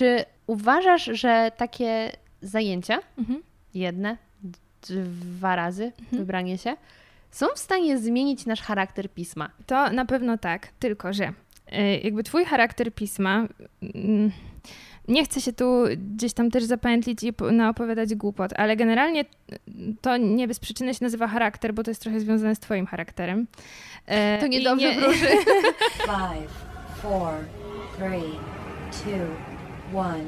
Czy uważasz, że takie zajęcia, Mhm. jedne, dwa razy wybranie się, są w stanie zmienić nasz charakter pisma? To na pewno tak, tylko że y, jakby twój charakter pisma. mm, Nie chcę się tu gdzieś tam też zapętlić i po- naopowiadać głupot, ale generalnie to nie bez przyczyny się nazywa charakter, bo to jest trochę związane z twoim charakterem. E, To niedobrze nie- wróży. Five, four, three, two, one.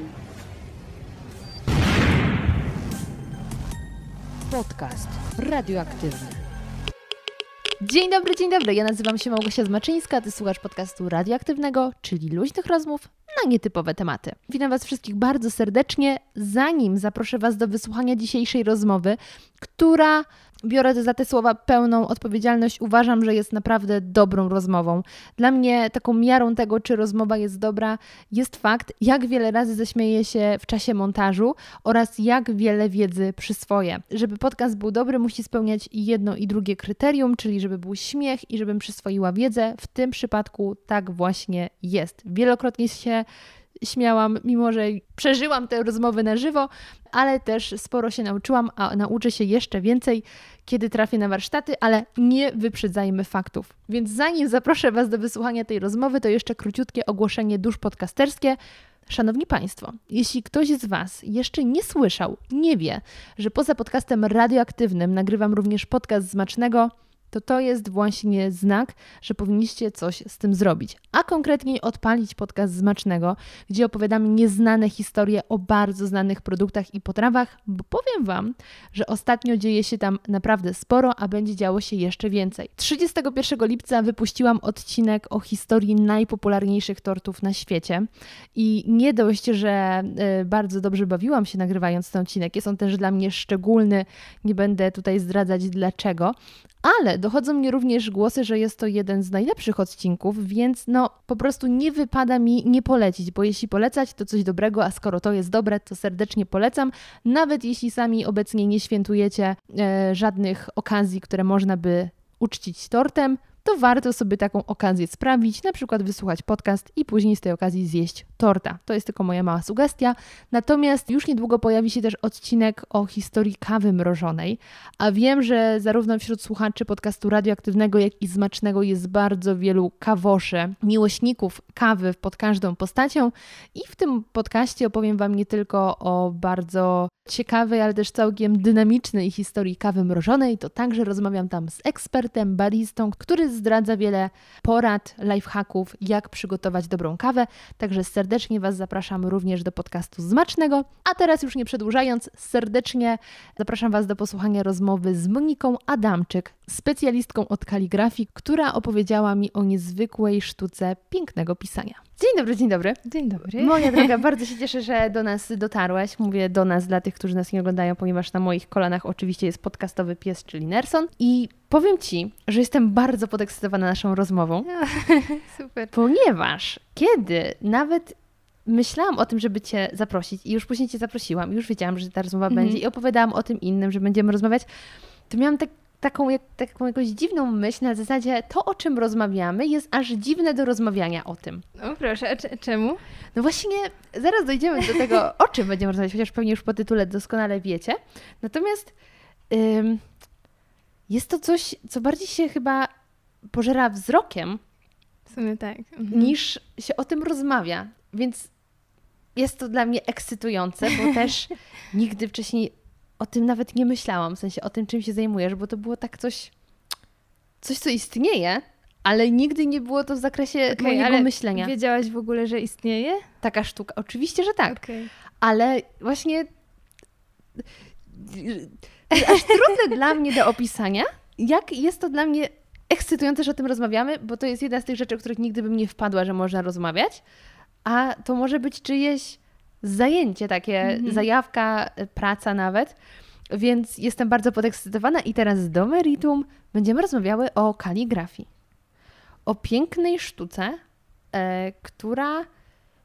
Podcast radioaktywny. Dzień dobry, dzień dobry. Ja nazywam się Małgosia Zmaczyńska, ty słuchasz podcastu radioaktywnego, czyli luźnych rozmów na nietypowe tematy. Witam Was wszystkich bardzo serdecznie. Zanim zaproszę Was do wysłuchania dzisiejszej rozmowy, która biorę za te słowa pełną odpowiedzialność, uważam, że jest naprawdę dobrą rozmową. Dla mnie taką miarą tego, czy rozmowa jest dobra, jest fakt, jak wiele razy zaśmieję się w czasie montażu oraz jak wiele wiedzy przyswoję. Żeby podcast był dobry, musi spełniać jedno i drugie kryterium, czyli żeby był śmiech i żebym przyswoiła wiedzę. W tym przypadku tak właśnie jest. Wielokrotnie się śmiałam, mimo że przeżyłam te rozmowy na żywo, ale też sporo się nauczyłam, a nauczę się jeszcze więcej, kiedy trafię na warsztaty, ale nie wyprzedzajmy faktów. Więc zanim zaproszę Was do wysłuchania tej rozmowy, to jeszcze króciutkie ogłoszenie dusz podcasterskie. Szanowni Państwo, jeśli ktoś z Was jeszcze nie słyszał, nie wie, że poza podcastem radioaktywnym nagrywam również podcast Zmacznego, to to jest właśnie znak, że powinniście coś z tym zrobić. A konkretniej odpalić podcast Zmacznego, gdzie opowiadam nieznane historie o bardzo znanych produktach i potrawach, bo powiem Wam, że ostatnio dzieje się tam naprawdę sporo, a będzie działo się jeszcze więcej. 31 lipca wypuściłam odcinek o historii najpopularniejszych tortów na świecie i nie dość, że y, bardzo dobrze bawiłam się nagrywając ten odcinek, jest on też dla mnie szczególny, nie będę tutaj zdradzać dlaczego, ale dochodzą mnie również głosy, że jest to jeden z najlepszych odcinków, więc no po prostu nie wypada mi nie polecić, bo jeśli polecać, to coś dobrego, a skoro to jest dobre, to serdecznie polecam, nawet jeśli sami obecnie nie świętujecie e, żadnych okazji, które można by uczcić tortem, to warto sobie taką okazję sprawić, na przykład wysłuchać podcast i później z tej okazji zjeść torta. To jest tylko moja mała sugestia. Natomiast już niedługo pojawi się też odcinek o historii kawy mrożonej, a wiem, że zarówno wśród słuchaczy podcastu radioaktywnego, jak i smacznego jest bardzo wielu kawoszy, miłośników kawy pod każdą postacią i w tym podcaście opowiem Wam nie tylko o bardzo ciekawej, ale też całkiem dynamicznej historii kawy mrożonej, to także rozmawiam tam z ekspertem, baristą, który zdradza wiele porad, lifehacków, jak przygotować dobrą kawę. Także serdecznie Was zapraszam również do podcastu Zmacznego. A teraz już nie przedłużając, serdecznie zapraszam Was do posłuchania rozmowy z Moniką Adamczyk, specjalistką od kaligrafii, która opowiedziała mi o niezwykłej sztuce pięknego pisania. Dzień dobry, dzień dobry. Dzień dobry. Moja droga, bardzo się cieszę, że do nas dotarłaś. Mówię do nas dla tych, którzy nas nie oglądają, ponieważ na moich kolanach oczywiście jest podcastowy pies, czyli Nerson. I powiem Ci, że jestem bardzo podekscytowana naszą rozmową, Super. ponieważ kiedy nawet myślałam o tym, żeby Cię zaprosić i już później Cię zaprosiłam, już wiedziałam, że ta rozmowa Mhm. będzie i opowiadałam o tym innym, że będziemy rozmawiać, to miałam tak, taką, taką jakąś dziwną myśl na zasadzie to, o czym rozmawiamy, jest aż dziwne do rozmawiania o tym. O proszę, czemu? No właśnie, zaraz dojdziemy do tego, o czym będziemy rozmawiać, chociaż pewnie już po tytule doskonale wiecie. Natomiast ym, jest to coś, co bardziej się chyba pożera wzrokiem, W sumie tak. Mhm. niż się o tym rozmawia. Więc jest to dla mnie ekscytujące, bo też nigdy wcześniej o tym nawet nie myślałam, w sensie o tym, czym się zajmujesz, bo to było tak coś, coś co istnieje, ale nigdy nie było to w zakresie Okej, mojego ale myślenia. Wiedziałaś w ogóle, że istnieje? Taka sztuka. Oczywiście, że tak. Okej. ale właśnie aż trudne dla mnie do opisania, jak jest to dla mnie ekscytujące, że o tym rozmawiamy, bo to jest jedna z tych rzeczy, o których nigdy bym nie wpadła, że można rozmawiać, a to może być czyjeś zajęcie, takie Mhm. zajawka, praca nawet. Więc jestem bardzo podekscytowana i teraz do meritum będziemy rozmawiały o kaligrafii. O pięknej sztuce, e, która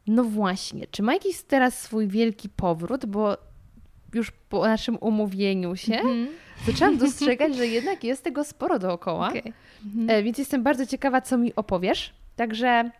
no właśnie, czy ma jakiś teraz swój wielki powrót, bo już po naszym umówieniu się Mhm. zaczęłam dostrzegać, że jednak jest tego sporo dookoła. Okej. Mhm. E, więc jestem bardzo ciekawa, co mi opowiesz. Także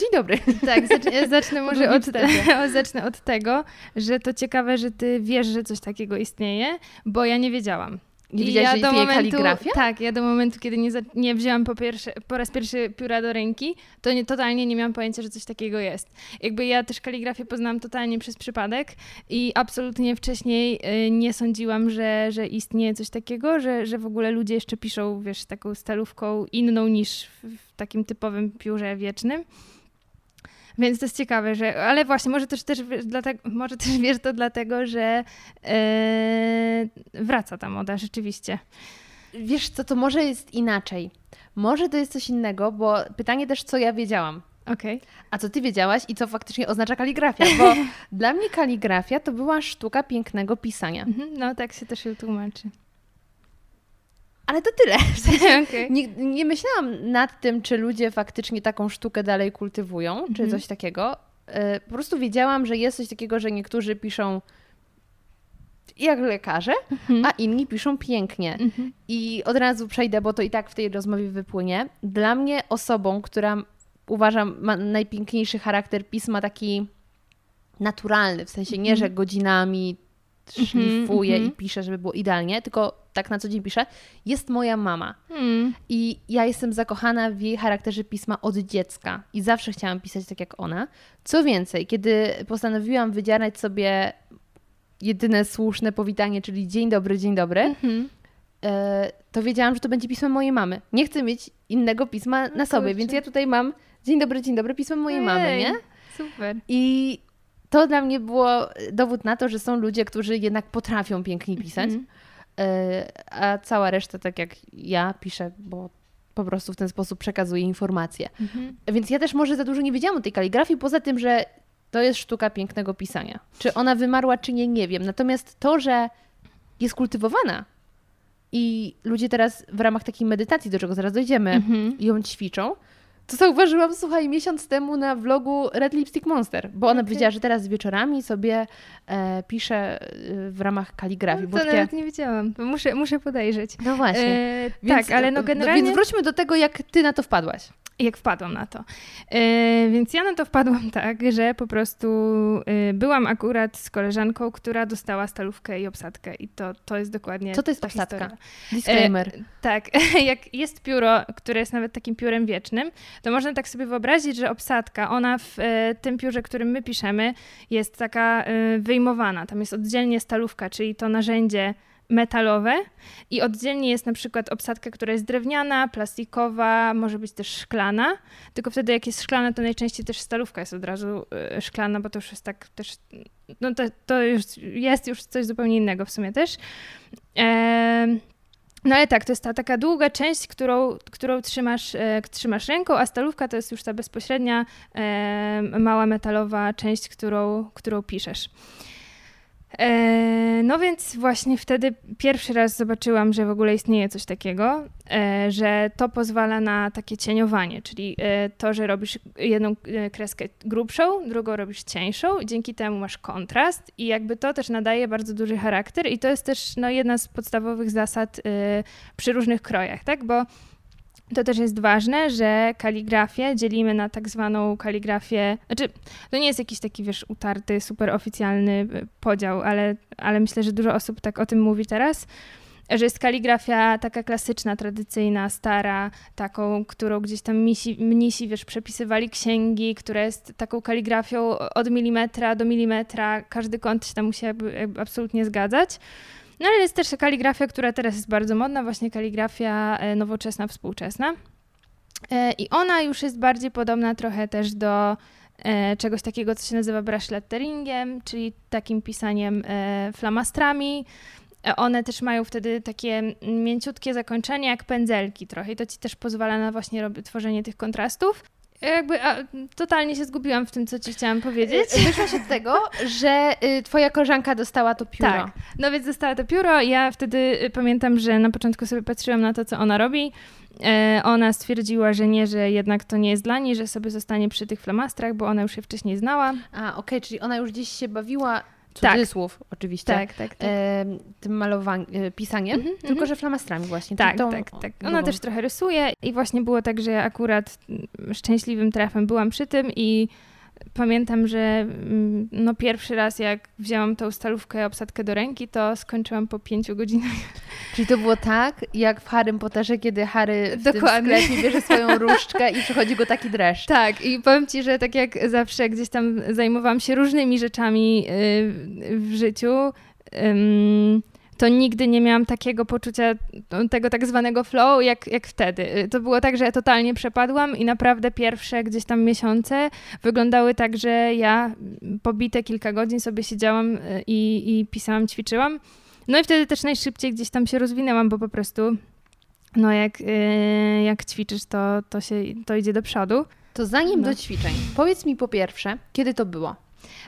dzień dobry. Tak, zacznę, zacznę może od, zacznę od tego, że to ciekawe, że ty wiesz, że coś takiego istnieje, bo ja nie wiedziałam. Nie I wiedziałaś, że do momentu, kaligrafia? Tak, ja do momentu, kiedy nie, za, nie wzięłam po, pierwsze, po raz pierwszy pióra do ręki, to nie, totalnie nie miałam pojęcia, że coś takiego jest. Jakby ja też kaligrafię poznałam totalnie przez przypadek i absolutnie wcześniej y, nie sądziłam, że, że istnieje coś takiego, że, że w ogóle ludzie jeszcze piszą, wiesz, taką stalówką inną niż w, w takim typowym piórze wiecznym. Więc to jest ciekawe, że. Ale właśnie, może też, też, wiesz, dlatego, może też wiesz to dlatego, że e, wraca ta moda rzeczywiście. Wiesz co, to może jest inaczej. Może to jest coś innego, bo pytanie też, co ja wiedziałam. Okej. A co ty wiedziałaś i co faktycznie oznacza kaligrafia? Bo dla mnie kaligrafia to była sztuka pięknego pisania. Mhm, No tak się też ją tłumaczy. Ale to tyle. W sensie Okej. nie, nie myślałam nad tym, czy ludzie faktycznie taką sztukę dalej kultywują, czy Mhm. coś takiego. E, Po prostu wiedziałam, że jest coś takiego, że niektórzy piszą jak lekarze, a inni piszą pięknie. Mhm. I od razu przejdę, bo to i tak w tej rozmowie wypłynie. Dla mnie osobą, która uważam ma najpiękniejszy charakter pisma taki naturalny, w sensie nie, że godzinami szlifuje mhm. i pisze, żeby było idealnie, tylko tak na co dzień pisze, jest moja mama. Hmm. I ja jestem zakochana w jej charakterze pisma od dziecka i zawsze chciałam pisać tak jak ona. Co więcej, kiedy postanowiłam wydzierać sobie jedyne słuszne powitanie, czyli dzień dobry, dzień dobry, Mhm. e, to wiedziałam, że to będzie pismo mojej mamy. Nie chcę mieć innego pisma na sobie, kurczę. więc ja tutaj mam dzień dobry, dzień dobry, pismo mojej mamy, Ojej, nie? Super. I to dla mnie było dowód na to, że są ludzie, którzy jednak potrafią pięknie pisać, Mhm. e, a cała reszta, tak jak ja, piszę, bo po prostu w ten sposób przekazuję informacje. Mhm. Więc ja też może za dużo nie wiedziałam o tej kaligrafii, poza tym, że to jest sztuka pięknego pisania. Czy ona wymarła, czy nie, nie wiem. Natomiast to, że jest kultywowana i ludzie teraz w ramach takiej medytacji, do czego zaraz dojdziemy, Mhm. ją ćwiczą, to zauważyłam, słuchaj, miesiąc temu na vlogu Red Lipstick Monster, bo ona Okej. powiedziała, że teraz wieczorami sobie e, pisze e, w ramach kaligrafii. bo To takie- nawet nie wiedziałam. Muszę, muszę podejrzeć. No właśnie. E, Więc- tak, ale no generalnie... Więc wróćmy do tego, jak ty na to wpadłaś. jak wpadłam na to. E, więc ja na to wpadłam tak, że po prostu e, byłam akurat z koleżanką, która dostała stalówkę i obsadkę i to, to jest dokładnie Co to jest ta obsadka? historia. Disclaimer. E, tak, jak jest pióro, które jest nawet takim piórem wiecznym, to można tak sobie wyobrazić, że obsadka, ona w e, tym piórze, którym my piszemy, jest taka e, wyjmowana. Tam jest oddzielnie stalówka, czyli to narzędzie metalowe i oddzielnie jest na przykład obsadka, która jest drewniana, plastikowa, może być też szklana, tylko wtedy jak jest szklana, to najczęściej też stalówka jest od razu e, szklana, bo to już jest tak też, no to, to już jest już coś zupełnie innego w sumie też. No ale tak, to jest ta taka długa część, którą, którą trzymasz, e, trzymasz ręką, a stalówka to jest już ta bezpośrednia, e, mała metalowa część, którą, którą piszesz. E, no więc właśnie wtedy pierwszy raz zobaczyłam, że w ogóle istnieje coś takiego, e, że to pozwala na takie cieniowanie, czyli e, to, że robisz jedną kreskę grubszą, drugą robisz cieńszą, dzięki temu masz kontrast i jakby to też nadaje bardzo duży charakter i to jest też no, jedna z podstawowych zasad przy różnych krojach, tak, bo to też jest ważne, że kaligrafię dzielimy na tak zwaną kaligrafię, znaczy to nie jest jakiś taki, wiesz, utarty, super oficjalny y, podział, ale, ale myślę, że dużo osób tak o tym mówi teraz, że jest kaligrafia taka klasyczna, tradycyjna, stara, taką, którą gdzieś tam misi, mnisi, wiesz, przepisywali księgi, która jest taką kaligrafią od milimetra do milimetra, każdy kąt się tam musi absolutnie zgadzać. No ale jest też kaligrafia, która teraz jest bardzo modna, właśnie kaligrafia e, nowoczesna, współczesna. E, I ona już jest bardziej podobna trochę też do e, czegoś takiego, co się nazywa brush letteringiem, czyli takim pisaniem flamastrami. One też mają wtedy takie mięciutkie zakończenie, jak pędzelki trochę i to ci też pozwala na właśnie tworzenie tych kontrastów. E, Jakby a, totalnie się zgubiłam w tym, co ci chciałam powiedzieć. Wyszłaś od tego, że y, twoja koleżanka dostała to pióro. Tak. No więc dostała to pióro. Ja wtedy y, pamiętam, że na początku sobie patrzyłam na to, co ona robi. E, ona stwierdziła, że nie, że jednak to nie jest dla niej, że sobie zostanie przy tych flamastrach, bo ona już je wcześniej znała. A, okej, czyli ona już gdzieś się bawiła cudzysłów oczywiście, Tak, tak, tak. em, tym malowaniem, pisaniem, Mhm, tylko mhm. że flamastrami właśnie. Tak, tą tak, tak. Ona też trochę rysuje i właśnie było tak, że ja akurat mm, szczęśliwym trafem byłam przy tym i pamiętam, że mm, no pierwszy raz jak wzięłam tą stalówkę, obsadkę do ręki, to skończyłam po pięciu godzinach. Czyli to było tak, jak w Harrym Potterze, kiedy Harry w Dokładnie. tym sklepie bierze swoją różdżkę i przychodzi go taki dreszcz. Tak, i powiem Ci, że tak jak zawsze gdzieś tam zajmowałam się różnymi rzeczami y, w życiu, to nigdy nie miałam takiego poczucia no, tego tak zwanego flow, jak, jak wtedy. Y, To było tak, że ja totalnie przepadłam i naprawdę pierwsze gdzieś tam miesiące wyglądały tak, że ja pobite kilka godzin sobie siedziałam y, i, i pisałam, ćwiczyłam. No i wtedy też najszybciej gdzieś tam się rozwinęłam, bo po prostu no jak, y, jak ćwiczysz, to, to, się, to idzie do przodu. To zanim No. do ćwiczeń, powiedz mi po pierwsze, kiedy to było?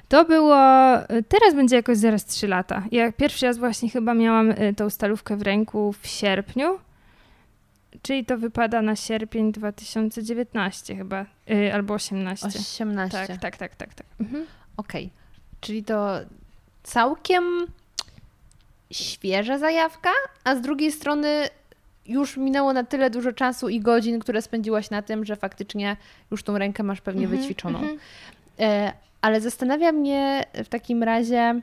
To było, teraz będzie jakoś zaraz 3 lata. Ja pierwszy raz właśnie chyba miałam y, tą stalówkę w ręku w sierpniu, czyli to wypada na sierpień 2019 chyba, y, albo 18. 18. Tak, tak, tak, tak. tak. Mhm. Okej. Czyli to całkiem świeża zajawka, a z drugiej strony już minęło na tyle dużo czasu i godzin, które spędziłaś na tym, że faktycznie już tą rękę masz pewnie Mhm, wyćwiczoną. E, ale zastanawia mnie w takim razie,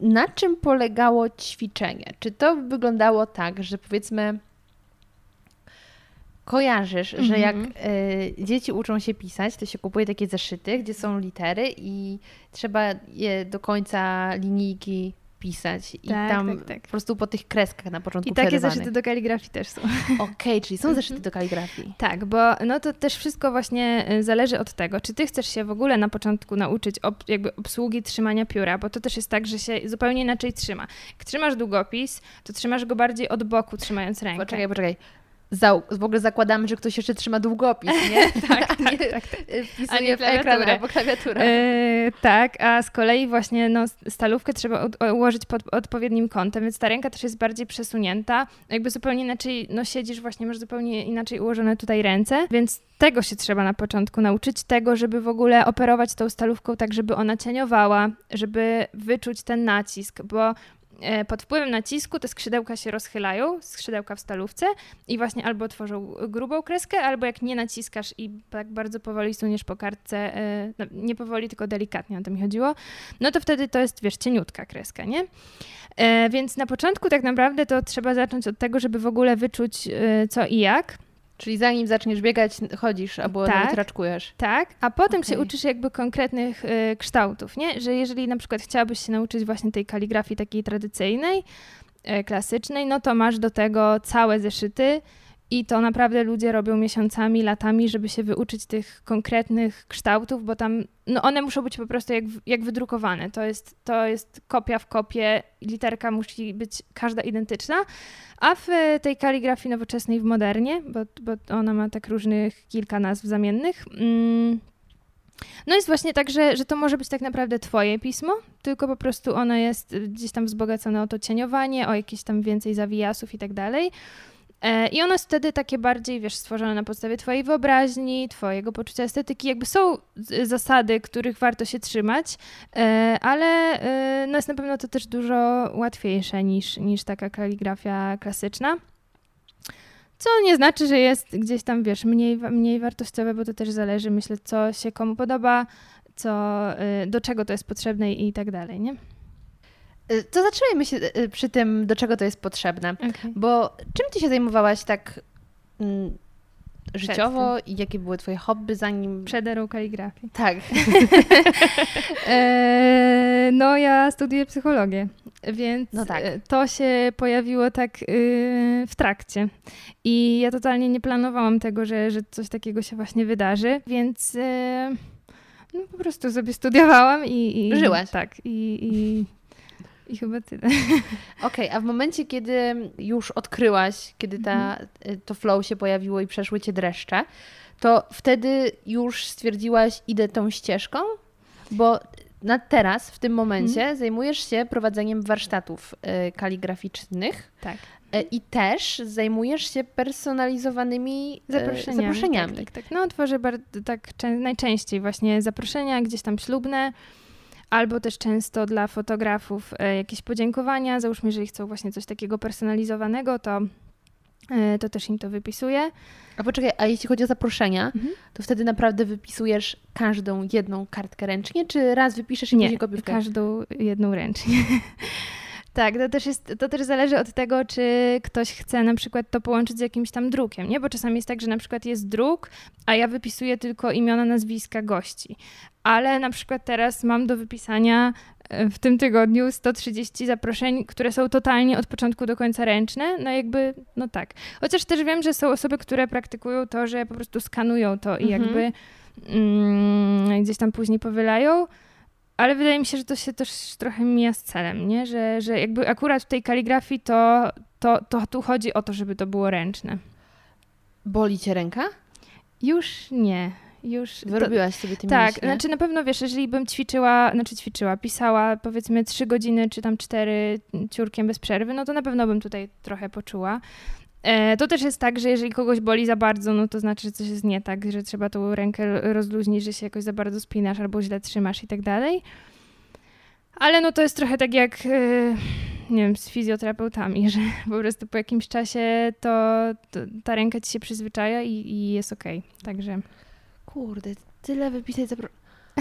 na czym polegało ćwiczenie? Czy to wyglądało tak, że powiedzmy kojarzysz, że jak Mhm. e, dzieci uczą się pisać, to się kupuje takie zeszyty, gdzie są litery i trzeba je do końca linijki pisać i Tak, tam tak, tak. po prostu po tych kreskach na początku I takie przerywanych. zeszyty do kaligrafii też są. Okej, czyli są zeszyty do kaligrafii. Tak, bo no to też wszystko właśnie y, zależy od tego, czy ty chcesz się w ogóle na początku nauczyć ob, jakby obsługi trzymania pióra, bo to też jest tak, że się zupełnie inaczej trzyma. Jak trzymasz długopis, to trzymasz go bardziej od boku, trzymając rękę. Poczekaj, poczekaj. Za, w ogóle zakładamy, że ktoś jeszcze trzyma długopis, nie? tak, nie, tak, tak. y, A nie w ekran albo klawiaturę. E, tak, a z kolei właśnie no, stalówkę trzeba od, ułożyć pod odpowiednim kątem, więc ta ręka też jest bardziej przesunięta. Jakby zupełnie inaczej no, siedzisz, właśnie masz zupełnie inaczej ułożone tutaj ręce, więc tego się trzeba na początku nauczyć, tego, żeby w ogóle operować tą stalówką tak, żeby ona cieniowała, żeby wyczuć ten nacisk, bo e, pod wpływem nacisku te skrzydełka się rozchylają, skrzydełka w stalówce i właśnie albo tworzą grubą kreskę, albo jak nie naciskasz i tak bardzo powoli suniesz po kartce, e, no, nie powoli, tylko delikatnie o to mi chodziło, no to wtedy to jest, wiesz, cieniutka kreska, nie? E, więc na początku tak naprawdę to trzeba zacząć od tego, żeby w ogóle wyczuć e, co i jak, Czyli zanim zaczniesz biegać, chodzisz albo Tak. nawet raczkujesz. tak, a potem się Okej. uczysz jakby konkretnych e, kształtów, nie? Że jeżeli na przykład chciałabyś się nauczyć właśnie tej kaligrafii takiej tradycyjnej, e, klasycznej, no to masz do tego całe zeszyty i to naprawdę ludzie robią miesiącami, latami, żeby się wyuczyć tych konkretnych kształtów, bo tam, no one muszą być po prostu jak, jak wydrukowane. To jest, to jest kopia w kopię, literka musi być każda identyczna, a w tej kaligrafii nowoczesnej w modernie, bo, bo ona ma tak różnych kilka nazw zamiennych, mm, no jest właśnie tak, że, że to może być tak naprawdę twoje pismo, tylko po prostu ono jest gdzieś tam wzbogacone o to cieniowanie, o jakieś tam więcej zawijasów i tak dalej. E, I ono jest wtedy takie bardziej, wiesz, stworzone na podstawie twojej wyobraźni, twojego poczucia estetyki. Jakby są zasady, których warto się trzymać, e, ale e, no jest na pewno to też dużo łatwiejsze niż, niż taka kaligrafia klasyczna. Co nie znaczy, że jest gdzieś tam, wiesz, mniej, mniej wartościowe, bo to też zależy, myślę, co się komu podoba, co, do czego to jest potrzebne i tak dalej, nie? Y, To zatrzymajmy się y, przy tym, do czego to jest potrzebne. Okay. Bo czym ty się zajmowałaś tak mm, życiowo i jakie były twoje hobby zanim... Przed erą kaligrafii. Tak. E, no, ja studiuję psychologię, więc No tak. e, to się pojawiło tak y, w trakcie. I ja totalnie nie planowałam tego, że, że coś takiego się właśnie wydarzy, więc e, no, po prostu sobie studiowałam i. i Żyłaś. Tak, i, i, i chyba tyle. Okej, a w momencie, kiedy już odkryłaś, kiedy ta, y, to flow się pojawiło i przeszły cię dreszcze, to wtedy już stwierdziłaś, idę tą ścieżką? Bo na teraz, w tym momencie, zajmujesz się prowadzeniem warsztatów y, kaligraficznych Tak. y, i też zajmujesz się personalizowanymi Zaproszeniami. zaproszeniami. Tak, tak, tak. No, tworzę bardzo, tak czę- najczęściej właśnie zaproszenia gdzieś tam ślubne, albo też często dla fotografów e, jakieś podziękowania. Załóżmy, jeżeli chcą właśnie coś takiego personalizowanego, to, e, to też im to wypisuję. A poczekaj, a jeśli chodzi o zaproszenia, Mhm. to wtedy naprawdę wypisujesz każdą jedną kartkę ręcznie, czy raz wypiszesz i Nie, później kopiówkę? każdą jedną ręcznie. tak, to też, jest, to też zależy od tego, czy ktoś chce na przykład to połączyć z jakimś tam drukiem, nie? Bo czasami jest tak, że na przykład jest druk, a ja wypisuję tylko imiona, nazwiska gości. Ale na przykład teraz mam do wypisania e, w tym tygodniu 130 zaproszeń, które są totalnie od początku do końca ręczne. No jakby, no tak. Chociaż też wiem, że są osoby, które praktykują to, że po prostu skanują to i Mhm. jakby mm, gdzieś tam później powylają. Ale wydaje mi się, że to się też trochę mija z celem, nie? Że, że jakby akurat w tej kaligrafii to, to, to tu chodzi o to, żeby to było ręczne. Boli cię ręka? Już nie. Już to, Wyrobiłaś sobie tym tak, mięśnie? znaczy na pewno wiesz, jeżeli bym ćwiczyła, znaczy ćwiczyła, pisała powiedzmy trzy godziny czy tam cztery ciurkiem bez przerwy, no to na pewno bym tutaj trochę poczuła. E, to też jest tak, że jeżeli kogoś boli za bardzo, no to znaczy, że coś jest nie tak, że trzeba tą rękę rozluźnić, że się jakoś za bardzo spinasz albo źle trzymasz i tak dalej. Ale no to jest trochę tak jak, e, nie wiem, z fizjoterapeutami, że po prostu po jakimś czasie to, to ta ręka ci się przyzwyczaja i, i jest okej. Także... Kurde, tyle wypisać zapro...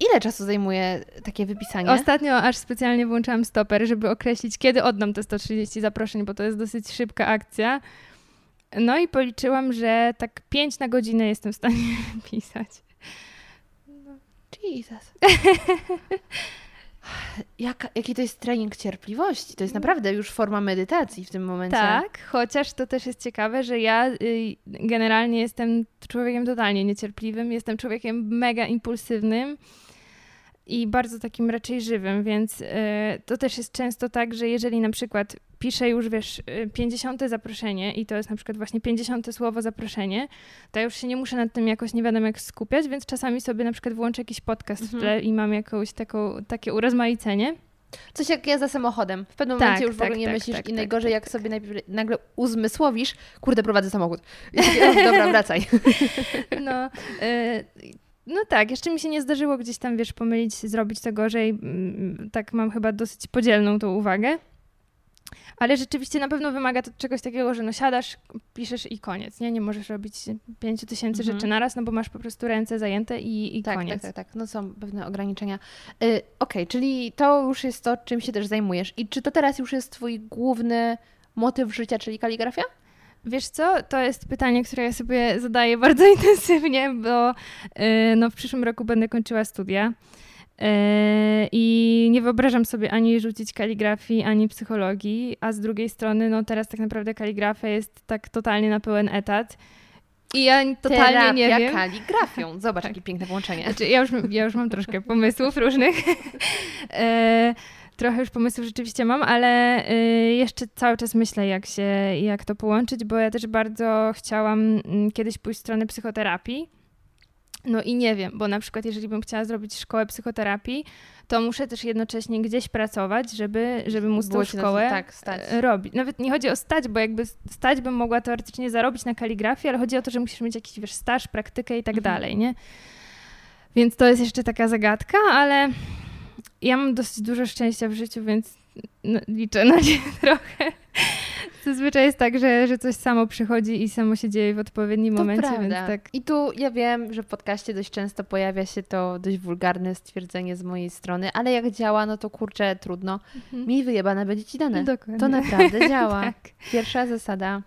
Ile czasu zajmuje takie wypisanie? Ostatnio aż specjalnie włączyłam stoper, żeby określić, kiedy oddam te 130 zaproszeń, bo to jest dosyć szybka akcja. No i policzyłam, że tak 5 na godzinę jestem w stanie pisać. Jesus. Jaka, jaki to jest trening cierpliwości? To jest naprawdę już forma medytacji w tym momencie. Tak, chociaż to też jest ciekawe, że ja y, generalnie jestem człowiekiem totalnie niecierpliwym, jestem człowiekiem mega impulsywnym i bardzo takim raczej żywym, więc y, to też jest często tak, że jeżeli na przykład piszę już, wiesz, y, 50 zaproszenie i to jest na przykład właśnie 50 słowo zaproszenie, to ja już się nie muszę nad tym jakoś nie wiadomo jak skupiać, więc czasami sobie na przykład włączę jakiś podcast Mhm. w tle i mam jakąś taką, takie urozmaicenie. Coś jak ja za samochodem. W pewnym Tak, momencie już w tak, ogóle nie tak, myślisz tak, i tak, najgorzej tak, jak tak. sobie najpierw, nagle uzmysłowisz, kurde, prowadzę samochód. I takie, "O, Dobra, wracaj. No, e, no tak, jeszcze mi się nie zdarzyło gdzieś tam, wiesz, pomylić, zrobić to gorzej. Mm, Tak mam chyba dosyć podzielną tą uwagę. Ale rzeczywiście na pewno wymaga to czegoś takiego, że no siadasz, piszesz i koniec, nie? Nie możesz robić pięciu tysięcy Mhm. rzeczy naraz, no bo masz po prostu ręce zajęte i, i Tak, koniec. tak, tak, tak. No są pewne ograniczenia. Y, Okej, czyli to już jest to, czym się też zajmujesz. I czy to teraz już jest twój główny motyw życia, czyli kaligrafia? Wiesz co, to jest pytanie, które ja sobie zadaję bardzo intensywnie, bo yy, no, w przyszłym roku będę kończyła studia. Yy, I nie wyobrażam sobie ani rzucić kaligrafii, ani psychologii, a z drugiej strony, no teraz tak naprawdę kaligrafia jest tak totalnie na pełen etat. I ja totalnie Terapia nie wiem. kaligrafią. Zobacz, Tak. jakie piękne połączenie. Znaczy, ja, już, ja już mam troszkę pomysłów różnych. e, trochę już pomysłów rzeczywiście mam, ale e, jeszcze cały czas myślę, jak, się, jak to połączyć, bo ja też bardzo chciałam mm, kiedyś pójść w stronę psychoterapii. No i nie wiem, bo na przykład jeżeli bym chciała zrobić szkołę psychoterapii, to muszę też jednocześnie gdzieś pracować, żeby, żeby móc Było tą szkołę tak, stać. e, robić. Nawet nie chodzi o stać, bo jakby stać bym mogła teoretycznie zarobić na kaligrafii, ale chodzi o to, że musisz mieć jakiś wiesz, staż, praktykę i tak Mhm. dalej, nie? Więc to jest jeszcze taka zagadka, ale ja mam dosyć dużo szczęścia w życiu, więc no, liczę na nie trochę. Zazwyczaj jest tak, że, że coś samo przychodzi i samo się dzieje w odpowiednim To momencie, prawda. więc tak. I tu ja wiem, że w podcaście dość często pojawia się to dość wulgarne stwierdzenie z mojej strony, ale jak działa, no to kurczę, trudno. Mi wyjebane będzie ci dane. Dokładnie. To naprawdę działa. tak. Pierwsza zasada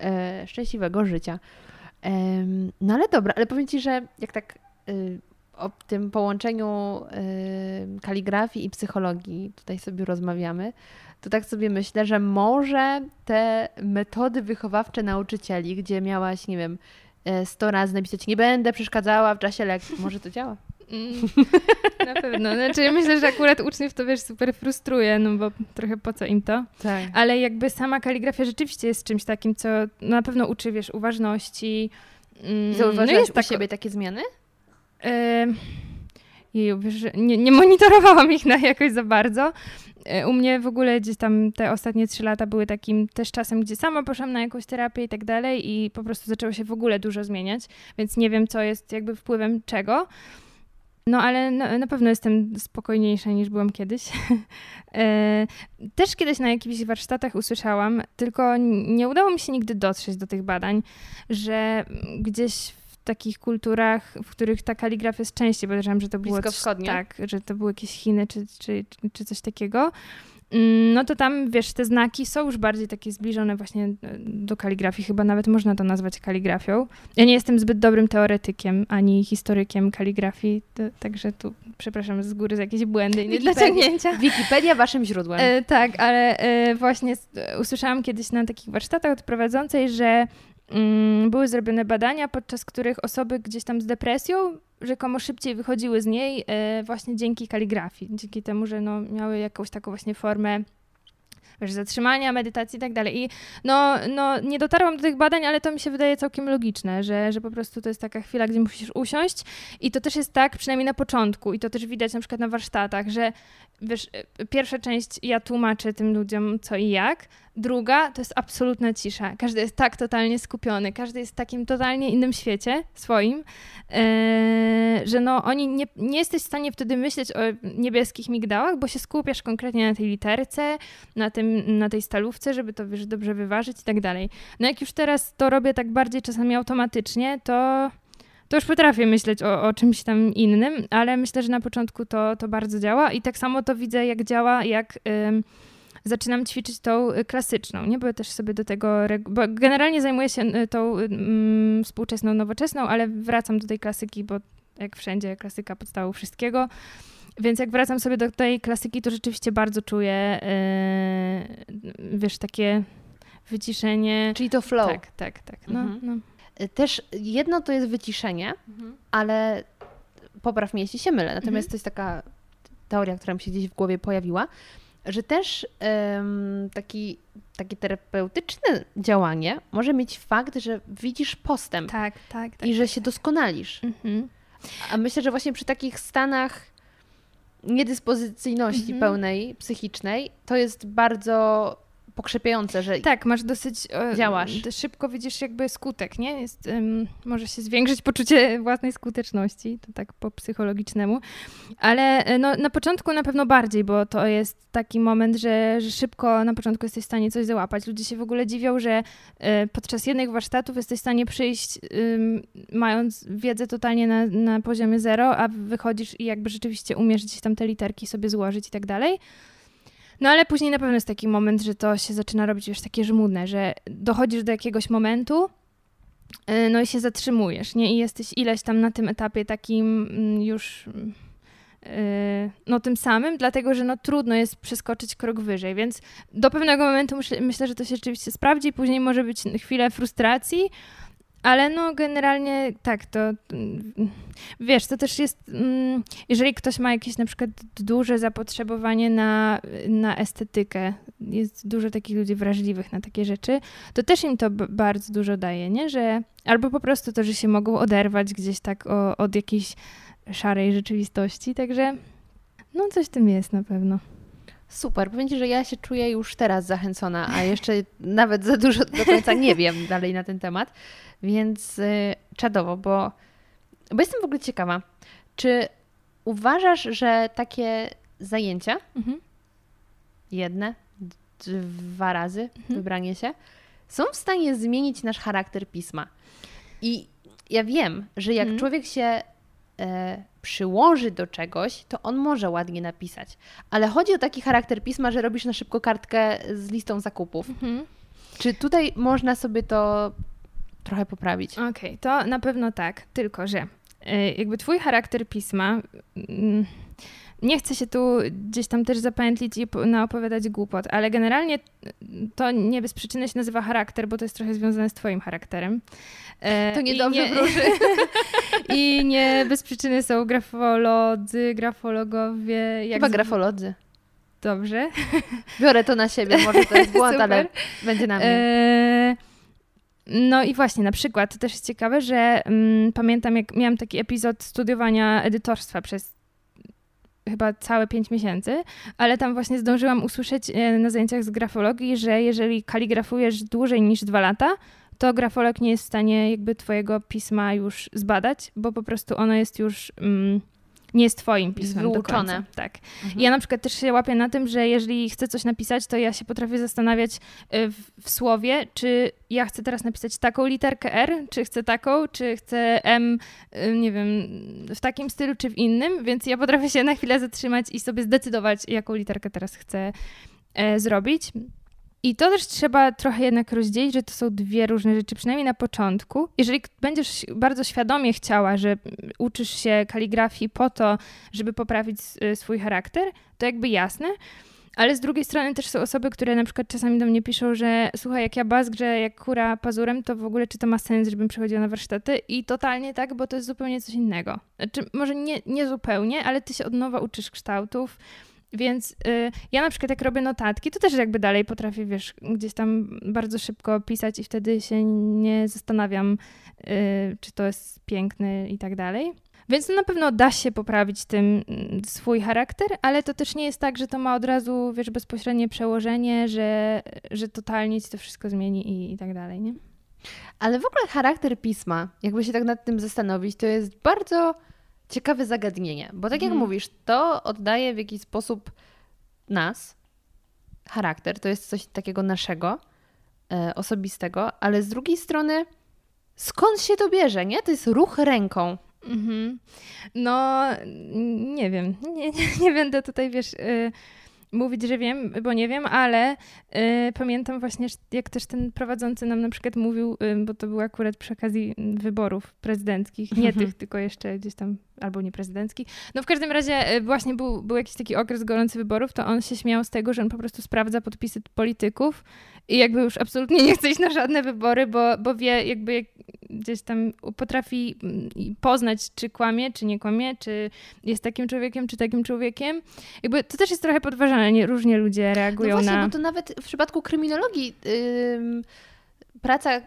e, szczęśliwego życia. Em, no ale dobra, ale powiem Ci, że jak tak y, o tym połączeniu y, kaligrafii i psychologii tutaj sobie rozmawiamy, to tak sobie myślę, że może te metody wychowawcze nauczycieli, gdzie miałaś, nie wiem, e, 100 razy napisać nie będę przeszkadzała w czasie lekcji, może to działa. Mm, Na pewno. Znaczy, myślę, że akurat uczniów to wiesz, super frustruje, no bo trochę po co im to. Tak. Ale jakby sama kaligrafia rzeczywiście jest czymś takim, co na pewno uczy, wiesz, uważności. Mm, Zauważyłaś no jest u tak, siebie takie zmiany? Jeju, wiesz, nie, nie monitorowałam ich na jakoś za bardzo. E, U mnie w ogóle gdzieś tam te ostatnie trzy lata były takim też czasem, gdzie sama poszłam na jakąś terapię i tak dalej i po prostu zaczęło się w ogóle dużo zmieniać, więc nie wiem, co jest jakby wpływem czego. No ale na, na pewno jestem spokojniejsza niż byłam kiedyś. E, też kiedyś na jakichś warsztatach usłyszałam, tylko nie udało mi się nigdy dotrzeć do tych badań, że gdzieś takich kulturach, w których ta kaligrafia jest częściej, podejrzewam, że to było... Bliskowschodnie? Tak, że to były jakieś Chiny czy, czy, czy coś takiego. Mm, No to tam, wiesz, te znaki są już bardziej takie zbliżone właśnie e, do kaligrafii. Chyba nawet można to nazwać kaligrafią. Ja nie jestem zbyt dobrym teoretykiem ani historykiem kaligrafii, to, także tu przepraszam z góry za jakieś błędy i niedociągnięcia. Wikipedia waszym źródłem. E, tak, ale e, właśnie usłyszałam kiedyś na takich warsztatach od prowadzącej, że były zrobione badania, podczas których osoby gdzieś tam z depresją rzekomo szybciej wychodziły z niej e, właśnie dzięki kaligrafii, dzięki temu, że no, miały jakąś taką właśnie formę wiesz, zatrzymania, medytacji i tak dalej. I no, no, nie dotarłam do tych badań, ale to mi się wydaje całkiem logiczne, że, że po prostu to jest taka chwila, gdzie musisz usiąść i to też jest tak, przynajmniej na początku i to też widać na przykład na warsztatach, że wiesz, y, pierwsza część ja tłumaczę tym ludziom co i jak, druga to jest absolutna cisza. Każdy jest tak totalnie skupiony, każdy jest w takim totalnie innym świecie swoim, e, że no oni nie, nie jesteś w stanie wtedy myśleć o niebieskich migdałach, bo się skupiasz konkretnie na tej literce, na, tym, na tej stalówce, żeby to wiesz, dobrze wyważyć i tak dalej. No jak już teraz to robię tak bardziej czasami automatycznie, to to już potrafię myśleć o, o czymś tam innym, ale myślę, że na początku to, to bardzo działa i tak samo to widzę, jak działa, jak ym, zaczynam ćwiczyć tą y, klasyczną, nie? Bo ja też sobie do tego, bo generalnie zajmuję się y, tą ym, współczesną, nowoczesną, ale wracam do tej klasyki, bo jak wszędzie klasyka podstawą wszystkiego. Więc jak wracam sobie do tej klasyki, to rzeczywiście bardzo czuję, yy, wiesz, takie wyciszenie. Czyli to flow. Tak, tak, tak. No, Mhm. no. Też jedno to jest wyciszenie, ale popraw mnie, jeśli się mylę. Natomiast Mhm. to jest taka teoria, która mi się gdzieś w głowie pojawiła, że też em, taki, takie terapeutyczne działanie może mieć fakt, że widzisz postęp Tak, tak, tak. i że się doskonalisz. Mhm. A myślę, że właśnie przy takich stanach niedyspozycyjności Mhm. pełnej, psychicznej, to jest bardzo pokrzepiające, że Tak, masz dosyć. e, Działasz. Szybko widzisz jakby skutek, nie? Jest, może się zwiększyć poczucie własnej skuteczności, to tak po psychologicznemu. Ale e, no, na początku na pewno bardziej, bo to jest taki moment, że, że szybko na początku jesteś w stanie coś załapać. Ludzie się w ogóle dziwią, że e, podczas jednych warsztatów jesteś w stanie przyjść, ym, mając wiedzę totalnie na, na poziomie zero, a wychodzisz i jakby rzeczywiście umiesz gdzieś tam te literki sobie złożyć i tak dalej. No ale później na pewno jest taki moment, że to się zaczyna robić już takie żmudne, że dochodzisz do jakiegoś momentu, y, no i się zatrzymujesz, nie? I jesteś ileś tam na tym etapie takim mm, już y, no tym samym, dlatego że no trudno jest przeskoczyć krok wyżej, więc do pewnego momentu myślę, że to się rzeczywiście sprawdzi, później może być chwilę frustracji, ale no generalnie tak, to mm, wiesz, to też jest, mm, jeżeli ktoś ma jakieś na przykład duże zapotrzebowanie na, na estetykę, jest dużo takich ludzi wrażliwych na takie rzeczy, to też im to bardzo dużo daje, nie? Że, albo po prostu to, że się mogą oderwać gdzieś tak o, od jakiejś szarej rzeczywistości, także no coś w tym jest na pewno. Super, powiem Ci, że ja się czuję już teraz zachęcona, a jeszcze nawet za dużo do końca nie wiem dalej na ten temat, więc y, czadowo, bo, bo jestem w ogóle ciekawa, czy uważasz, że takie zajęcia, Mhm. jedne, dwa razy wybranie się, są w stanie zmienić nasz charakter pisma? I ja wiem, że jak Mhm. człowiek się e, przyłoży do czegoś, to on może ładnie napisać. Ale chodzi o taki charakter pisma, że robisz na szybko kartkę z listą zakupów. Mhm. Czy tutaj można sobie to trochę poprawić? Okej, to na pewno tak, tylko że y, jakby twój charakter pisma, mm, nie chcę się tu gdzieś tam też zapętlić i po- naopowiadać głupot, ale generalnie to nie bez przyczyny się nazywa charakter, bo to jest trochę związane z twoim charakterem. E, To niedobrze nie- wróży. I nie bez przyczyny są grafolodzy, grafologowie. Jak Chyba z- grafolodzy. Dobrze. Biorę to na siebie, może to jest błąd, ale będzie na mnie. E, No i właśnie, na przykład, to też jest ciekawe, że mm, pamiętam, jak miałam taki epizod studiowania edytorstwa przez chyba całe pięć miesięcy, ale tam właśnie zdążyłam usłyszeć e, na zajęciach z grafologii, że jeżeli kaligrafujesz dłużej niż dwa lata, to grafolog nie jest w stanie jakby twojego pisma już zbadać, bo po prostu ono jest już mm, nie jest twoim pismem wyuczone. Tak. I Ja na przykład też się łapię na tym, że jeżeli chcę coś napisać, to ja się potrafię zastanawiać y, w, w słowie, czy ja chcę teraz napisać taką literkę R, czy chcę taką, czy chcę M, y, nie wiem, w takim stylu, czy w innym, więc ja potrafię się na chwilę zatrzymać i sobie zdecydować, jaką literkę teraz chcę e, zrobić. I to też trzeba trochę jednak rozdzielić, że to są dwie różne rzeczy, przynajmniej na początku. Jeżeli będziesz bardzo świadomie chciała, że uczysz się kaligrafii po to, żeby poprawić y, swój charakter, to jakby jasne. Ale z drugiej strony też są osoby, które na przykład czasami do mnie piszą, że słuchaj, jak ja bazgrę jak kura pazurem, to w ogóle czy to ma sens, żebym przychodziła na warsztaty? I totalnie tak, bo to jest zupełnie coś innego. Znaczy, może nie, nie zupełnie, ale ty się od nowa uczysz kształtów, więc y, ja na przykład jak robię notatki, to też jakby dalej potrafię, wiesz, gdzieś tam bardzo szybko pisać i wtedy się nie zastanawiam, y, czy to jest piękne i tak dalej. Więc na pewno da się poprawić tym mm, swój charakter, ale to też nie jest tak, że to ma od razu, wiesz, bezpośrednie przełożenie, że, że totalnie ci to wszystko zmieni i, i tak dalej, nie? Ale w ogóle charakter pisma, jakby się tak nad tym zastanowić, to jest bardzo ciekawe zagadnienie, bo tak jak Mhm. mówisz, to oddaje w jakiś sposób nas, charakter, to jest coś takiego naszego, e, osobistego, ale z drugiej strony skąd się to bierze, nie? To jest ruch ręką. Mhm. No, nie wiem. Nie, nie, nie będę tutaj, wiesz, y, mówić, że wiem, bo nie wiem, ale y, pamiętam właśnie, jak też ten prowadzący nam na przykład mówił, y, bo to było akurat przy okazji wyborów prezydenckich, nie tych, tylko jeszcze gdzieś tam, albo nie prezydenckich. No w każdym razie y, właśnie był, był jakiś taki okres gorący wyborów, to on się śmiał z tego, że on po prostu sprawdza podpisy polityków i jakby już absolutnie nie chce iść na żadne wybory, bo, bo wie jakby jak gdzieś tam potrafi mm, poznać, czy kłamie, czy nie kłamie, czy jest takim człowiekiem, czy takim człowiekiem. Jakby to też jest trochę podważane, nie? różnie ludzie No reagują właśnie, na... bo to nawet w przypadku kryminologii ym, praca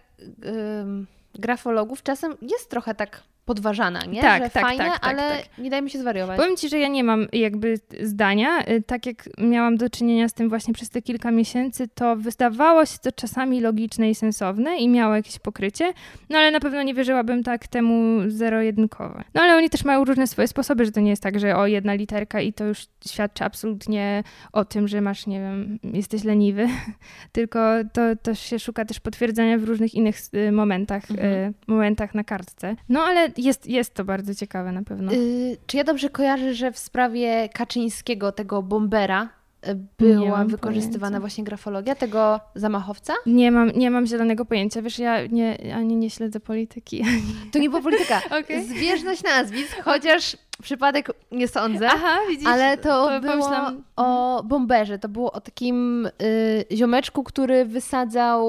ym, grafologów czasem jest trochę tak podważana, nie? Tak, Że tak, fajne, tak, tak, ale tak. nie dajmy się zwariować. Powiem ci, że ja nie mam jakby zdania. Y, Tak jak miałam do czynienia z tym właśnie przez te kilka miesięcy, to wydawało się to czasami logiczne i sensowne i miało jakieś pokrycie, no ale na pewno nie wierzyłabym tak temu zero-jedynkowo. No ale oni też mają różne swoje sposoby, że to nie jest tak, że o jedna literka i to już świadczy absolutnie o tym, że masz, nie wiem, jesteś leniwy, tylko to, to się szuka też potwierdzenia w różnych innych y, momentach, y, momentach na kartce. No ale jest, jest to bardzo ciekawe na pewno. Y, czy ja dobrze kojarzę, że w sprawie Kaczyńskiego, tego bombera, y, była wykorzystywana pojęcia. właśnie grafologia tego zamachowca? Nie mam, nie mam zielonego pojęcia. Wiesz, ja nie, ani nie śledzę polityki. Ani... To nie była polityka. Okej. Zbieżność nazwisk, chociaż przypadek nie sądzę. Aha, widzisz. Ale to, było pomyślałam- o bomberze. To było o takim y, ziomeczku, który wysadzał,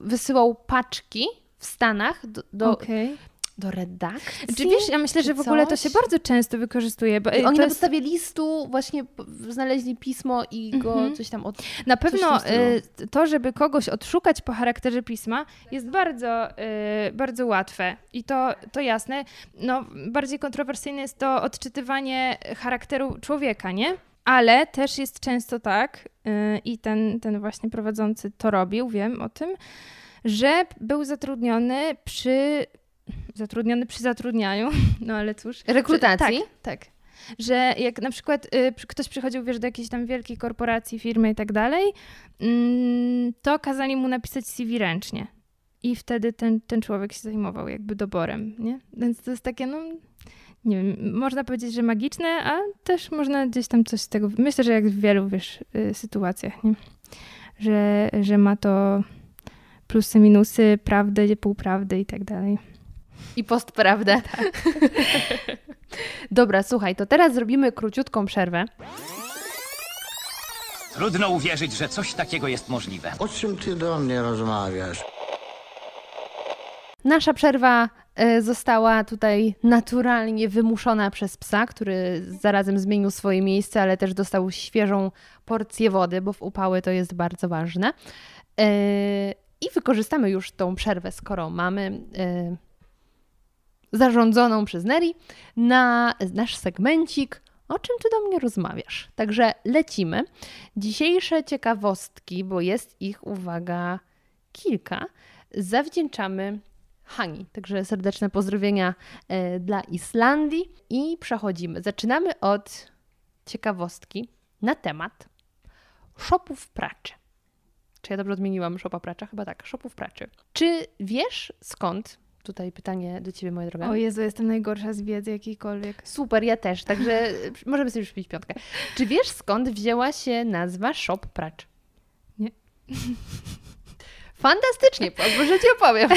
wysyłał paczki w Stanach do, do, Okej. Do redakcji. Czy wiesz, ja myślę, że w ogóle to się bardzo często wykorzystuje. Bo I y, oni na jest, podstawie listu właśnie znaleźli pismo i go Mhm. coś tam od... na pewno y, to, żeby kogoś odszukać po charakterze pisma, jest bardzo, y, bardzo łatwe. I to, to jasne. No, bardziej kontrowersyjne jest to odczytywanie charakteru człowieka, nie? Ale też jest często tak, i ten, ten właśnie prowadzący to robił, wiem o tym, że był zatrudniony przy. Zatrudniony przy zatrudnianiu, no ale cóż. Rekrutacji? Że, tak, tak. Że jak na przykład y, ktoś przychodził, wiesz, do jakiejś tam wielkiej korporacji, firmy i tak dalej, mm, to kazali mu napisać CV ręcznie. I wtedy ten, ten człowiek się zajmował jakby doborem, nie? Więc to jest takie, no, nie wiem, można powiedzieć, że magiczne, a też można gdzieś tam coś z tego, myślę, że jak w wielu, wiesz, y, sytuacjach, nie? Że, że ma to plusy, minusy, prawdę, półprawdy i tak dalej. I postprawdę. Dobra, słuchaj, to teraz zrobimy króciutką przerwę. Trudno uwierzyć, że coś takiego jest możliwe. O czym ty do mnie rozmawiasz? Nasza przerwa e, została tutaj naturalnie wymuszona przez psa, który zarazem zmienił swoje miejsce, ale też dostał świeżą porcję wody, bo w upały to jest bardzo ważne. E, I wykorzystamy już tą przerwę, skoro mamy e, zarządzoną przez Neri, na nasz segmencik. O czym ty do mnie rozmawiasz? Także lecimy. Dzisiejsze ciekawostki, bo jest ich, uwaga, kilka, zawdzięczamy Hani. Także serdeczne pozdrowienia e, dla Islandii i przechodzimy. Zaczynamy od ciekawostki na temat shopów praczy. Czy ja dobrze odmieniłam szopa pracza? Chyba tak, shopów praczy. Czy wiesz skąd? Tutaj pytanie do ciebie, moja droga. O Jezu, jestem najgorsza z wiedzy jakiejkolwiek. Super, ja też, także możemy sobie przypić piątkę. Czy wiesz skąd wzięła się nazwa Shop Pracz? Nie. Fantastycznie, pozwól, że ci opowiem.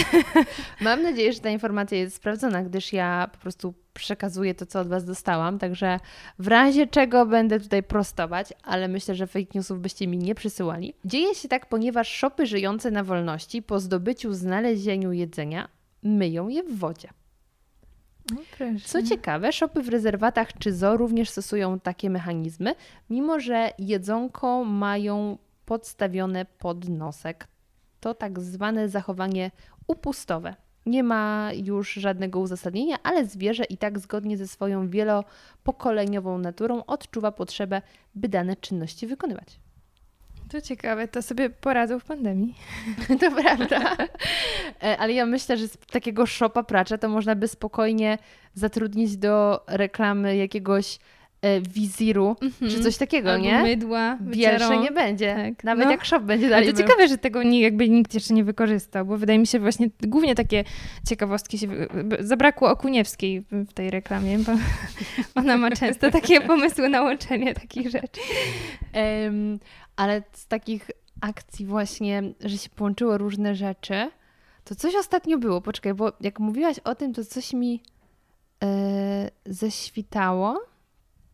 Mam nadzieję, że ta informacja jest sprawdzona, gdyż ja po prostu przekazuję to, co od Was dostałam, także w razie czego będę tutaj prostować, ale myślę, że fake newsów byście mi nie przysyłali. Dzieje się tak, ponieważ szopy żyjące na wolności po zdobyciu, znalezieniu jedzenia myją je w wodzie. No. Co ciekawe, szopy w rezerwatach czy zoo również stosują takie mechanizmy, mimo że jedzonko mają podstawione pod nosek. To tak zwane zachowanie upustowe. Nie ma już żadnego uzasadnienia, ale zwierzę i tak zgodnie ze swoją wielopokoleniową naturą odczuwa potrzebę, by dane czynności wykonywać. To ciekawe, to sobie poradzą w pandemii. To prawda. E, Ale ja myślę, że z takiego szopa pracza to można by spokojnie zatrudnić do reklamy jakiegoś e, wiziru czy coś takiego, Albo nie? mydła, Bielsze nie będzie. Tak. Nawet No. jak szop będzie Ale dalej to mył. ciekawe, że tego nie, jakby nikt jeszcze nie wykorzystał, bo wydaje mi się właśnie głównie takie ciekawostki się... Zabrakło Okuniewskiej w tej reklamie, bo ona ma często takie pomysły na łączenie takich rzeczy. Em, ale z takich akcji właśnie, że się połączyło różne rzeczy, to coś ostatnio było. Poczekaj, bo jak mówiłaś o tym, to coś mi e, ześwitało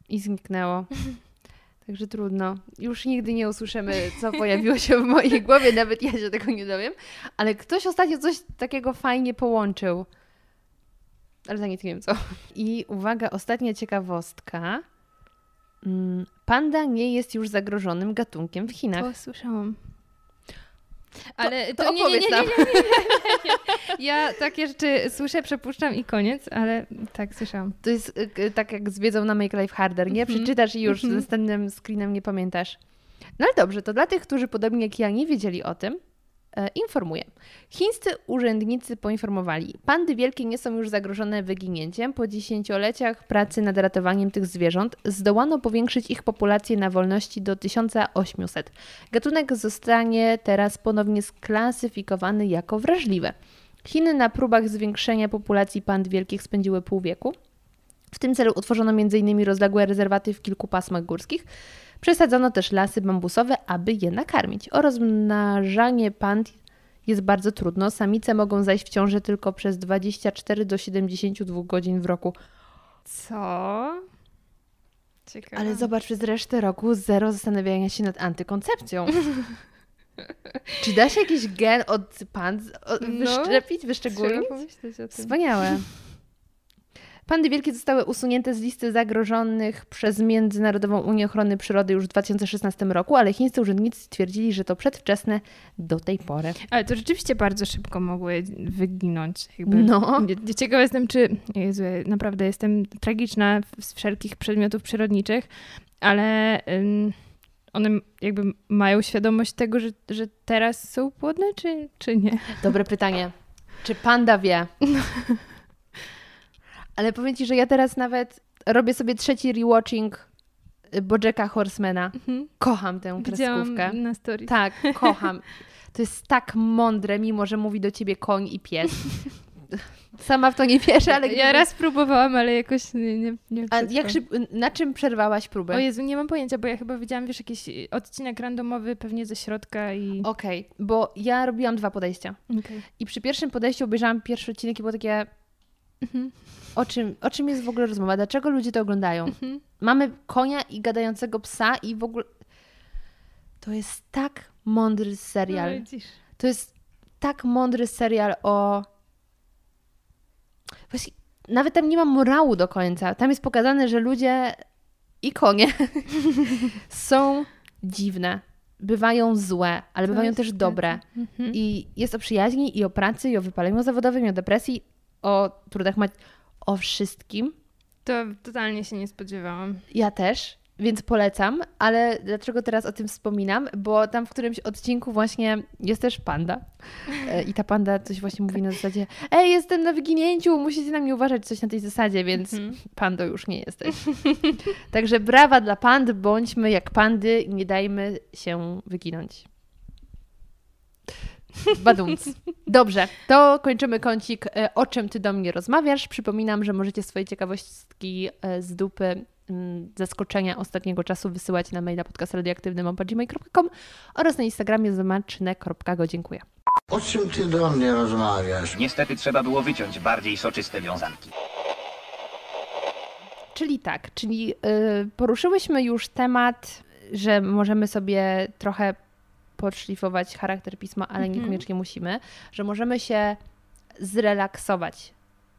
i zniknęło. Także trudno. Już nigdy nie usłyszymy, co pojawiło się w mojej głowie, nawet ja się tego nie dowiem. Ale ktoś ostatnio coś takiego fajnie połączył. Ale za nic nie wiem co. I uwaga, ostatnia ciekawostka. Mm, Panda nie jest już zagrożonym gatunkiem w Chinach. To słyszałam. Ale to, to nie, nie, nie, nie, nie, nie, nie, nie. Ja takie rzeczy słyszę, przepuszczam i koniec, ale tak słyszałam. To jest y, tak jak z wiedzą na Make Life Harder, nie? Mhm. Przeczytasz i już z Mhm. następnym screenem nie pamiętasz. No ale dobrze, to dla tych, którzy podobnie jak ja nie wiedzieli o tym, informuję. Chińscy urzędnicy poinformowali, pandy wielkie nie są już zagrożone wyginięciem. Po dziesięcioleciach pracy nad ratowaniem tych zwierząt zdołano powiększyć ich populację na wolności do 1800. Gatunek zostanie teraz ponownie sklasyfikowany jako wrażliwy. Chiny na próbach zwiększenia populacji pand wielkich spędziły pół wieku. W tym celu utworzono m.in. rozległe rezerwaty w kilku pasmach górskich. Przesadzono też lasy bambusowe, aby je nakarmić. O rozmnażanie pand jest bardzo trudno. Samice mogą zajść w ciążę tylko przez 24 do 72 godzin w roku. Co? Ciekawe. Ale zobacz, przez resztę roku zero zastanawiania się nad antykoncepcją. Czy da się jakiś gen od pand od- No, wyszczepić, wyszczególnić? Wspaniałe. Pandy wielkie zostały usunięte z listy zagrożonych przez Międzynarodową Unię Ochrony Przyrody już w 2016 roku, ale chińscy urzędnicy stwierdzili, że to przedwczesne do tej pory. Ale to rzeczywiście bardzo szybko mogły wyginąć. Jakby. No. Ciekawa jestem, czy. Jezu, naprawdę jestem tragiczna z wszelkich przedmiotów przyrodniczych, ale ym, one jakby mają świadomość tego, że, że teraz są płodne, czy, czy nie? Dobre pytanie. Czy panda wie? Ale powiem Ci, że ja teraz nawet robię sobie trzeci rewatching y, Bojacka Horsemana. Kocham tę kreskówkę. Widziałam na story. Tak, kocham. To jest tak mądre, mimo że mówi do ciebie koń i pies. Sama w to nie wierzę, ale... ja raz próbowałam, ale jakoś nie, nie, nie A jak szyb... na czym przerwałaś próbę? O Jezu, nie mam pojęcia, bo ja chyba widziałam, wiesz, jakiś odcinek randomowy pewnie ze środka i... Okej, bo ja robiłam dwa podejścia. Okej. I przy pierwszym podejściu obejrzałam pierwszy odcinek i było takie... Mhm. O czym, o czym jest w ogóle rozmowa? Dlaczego ludzie to oglądają? Mhm. Mamy konia i gadającego psa i w ogóle... To jest tak mądry serial. No. To jest tak mądry serial o. Właśnie, nawet tam nie ma morału do końca. Tam jest pokazane, że ludzie i konie są dziwne. Bywają złe, ale To bywają też dobre. Mhm. I jest o przyjaźni, i o pracy, i o wypaleniu zawodowym, i o depresji, o trudach mać, o wszystkim. To totalnie się nie spodziewałam. Ja też, więc polecam, ale dlaczego teraz o tym wspominam? Bo tam w którymś odcinku właśnie jest też panda E, i ta panda coś właśnie mówi na zasadzie ej, jestem na wyginięciu, musicie na mnie uważać, coś na tej zasadzie, więc Mhm. pando już nie jesteś. Także brawa dla pand, bądźmy jak pandy, nie dajmy się wyginąć. Badumc. Dobrze, to kończymy kącik e, O czym ty do mnie rozmawiasz. Przypominam, że możecie swoje ciekawostki e, z dupy, mm, zaskoczenia ostatniego czasu wysyłać na maila podcastradioaktywnym.gmail.com oraz na Instagramie zobaczne.go. Dziękuję. O czym ty do mnie rozmawiasz? Niestety trzeba było wyciąć bardziej soczyste wiązanki. Czyli tak, czyli y, poruszyłyśmy już temat, że możemy sobie trochę podszlifować charakter pisma, ale Mhm. niekoniecznie musimy, że możemy się zrelaksować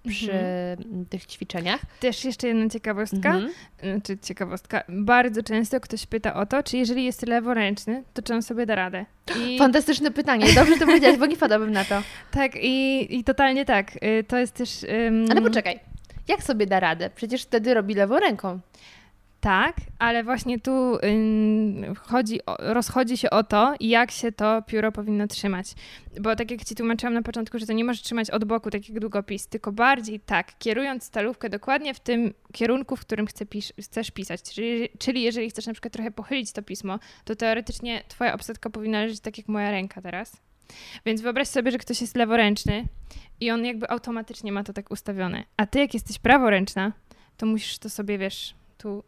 przy Mhm. tych ćwiczeniach. Też jeszcze jedna ciekawostka. Mhm. Znaczy ciekawostka. Bardzo często ktoś pyta o to, czy jeżeli jest leworęczny, to czy on sobie da radę. I Fantastyczne pytanie. Dobrze to powiedziałaś, bo nie wpadłabym na to. tak, i, i totalnie tak. Y, To jest też... ym, Ale poczekaj, jak sobie da radę? Przecież wtedy robi lewą ręką. Tak, ale właśnie tu chodzi rozchodzi się o to, jak się to pióro powinno trzymać. Bo tak jak ci tłumaczyłam na początku, że to nie możesz trzymać od boku, tak jak długopis, tylko bardziej tak, kierując stalówkę dokładnie w tym kierunku, w którym chcesz pisać. Czyli, czyli jeżeli chcesz na przykład trochę pochylić to pismo, to teoretycznie twoja obsadka powinna leżeć tak jak moja ręka teraz. Więc wyobraź sobie, że ktoś jest leworęczny i on jakby automatycznie ma to tak ustawione. A ty jak jesteś praworęczna, to musisz to sobie, wiesz,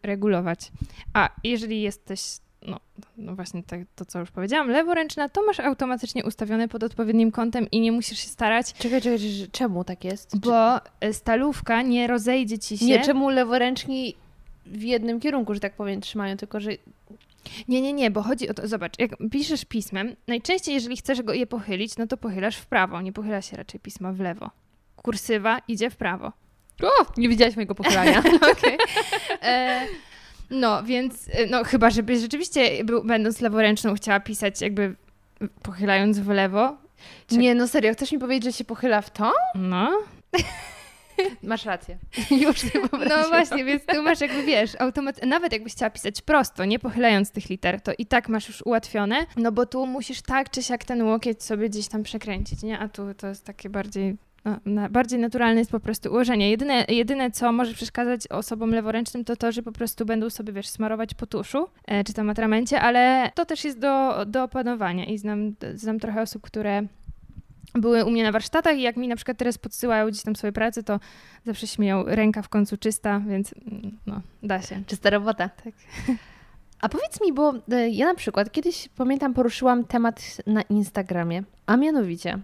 regulować. A jeżeli jesteś, no, no właśnie tak, to, co już powiedziałam, leworęczna, to masz automatycznie ustawione pod odpowiednim kątem i nie musisz się starać, Czekaj, czekaj, czekaj, czemu tak jest? bo e, stalówka nie rozejdzie ci się. Nie, czemu leworęczni w jednym kierunku, że tak powiem, trzymają, tylko że Nie, nie, nie, bo chodzi o to, zobacz, jak piszesz pismem, najczęściej jeżeli chcesz go je pochylić, no to pochylasz w prawo, nie pochyla się raczej pisma w lewo. Kursywa idzie w prawo. O, nie widziałaś mojego pochylania. E, No, więc, e, no chyba, żebyś rzeczywiście, był, będąc leworęczną, chciała pisać jakby pochylając w lewo. Czek- Nie, no serio, chcesz mi powiedzieć, że się pochyla w to? No, Masz rację. Już nie no wyobraziłam. właśnie, więc tu masz jakby, wiesz, automat... nawet jakbyś chciała pisać prosto, nie pochylając tych liter, to i tak masz już ułatwione, no bo tu musisz tak czy siak ten łokieć sobie gdzieś tam przekręcić, nie? A tu to jest takie bardziej... No, na, bardziej naturalne jest po prostu ułożenie. Jedyne, jedyne, co może przeszkadzać osobom leworęcznym, to to, że po prostu będą sobie, wiesz, smarować po tuszu, e, czy tam atramencie, ale to też jest do, do opanowania i znam, znam trochę osób, które były u mnie na warsztatach i jak mi na przykład teraz podsyłają gdzieś tam swoje prace, to zawsze śmieją, ręka w końcu czysta, więc mm, no, da się. Czysta robota. Tak. A powiedz mi, bo e, ja na przykład kiedyś, pamiętam, poruszyłam temat na Instagramie, a mianowicie,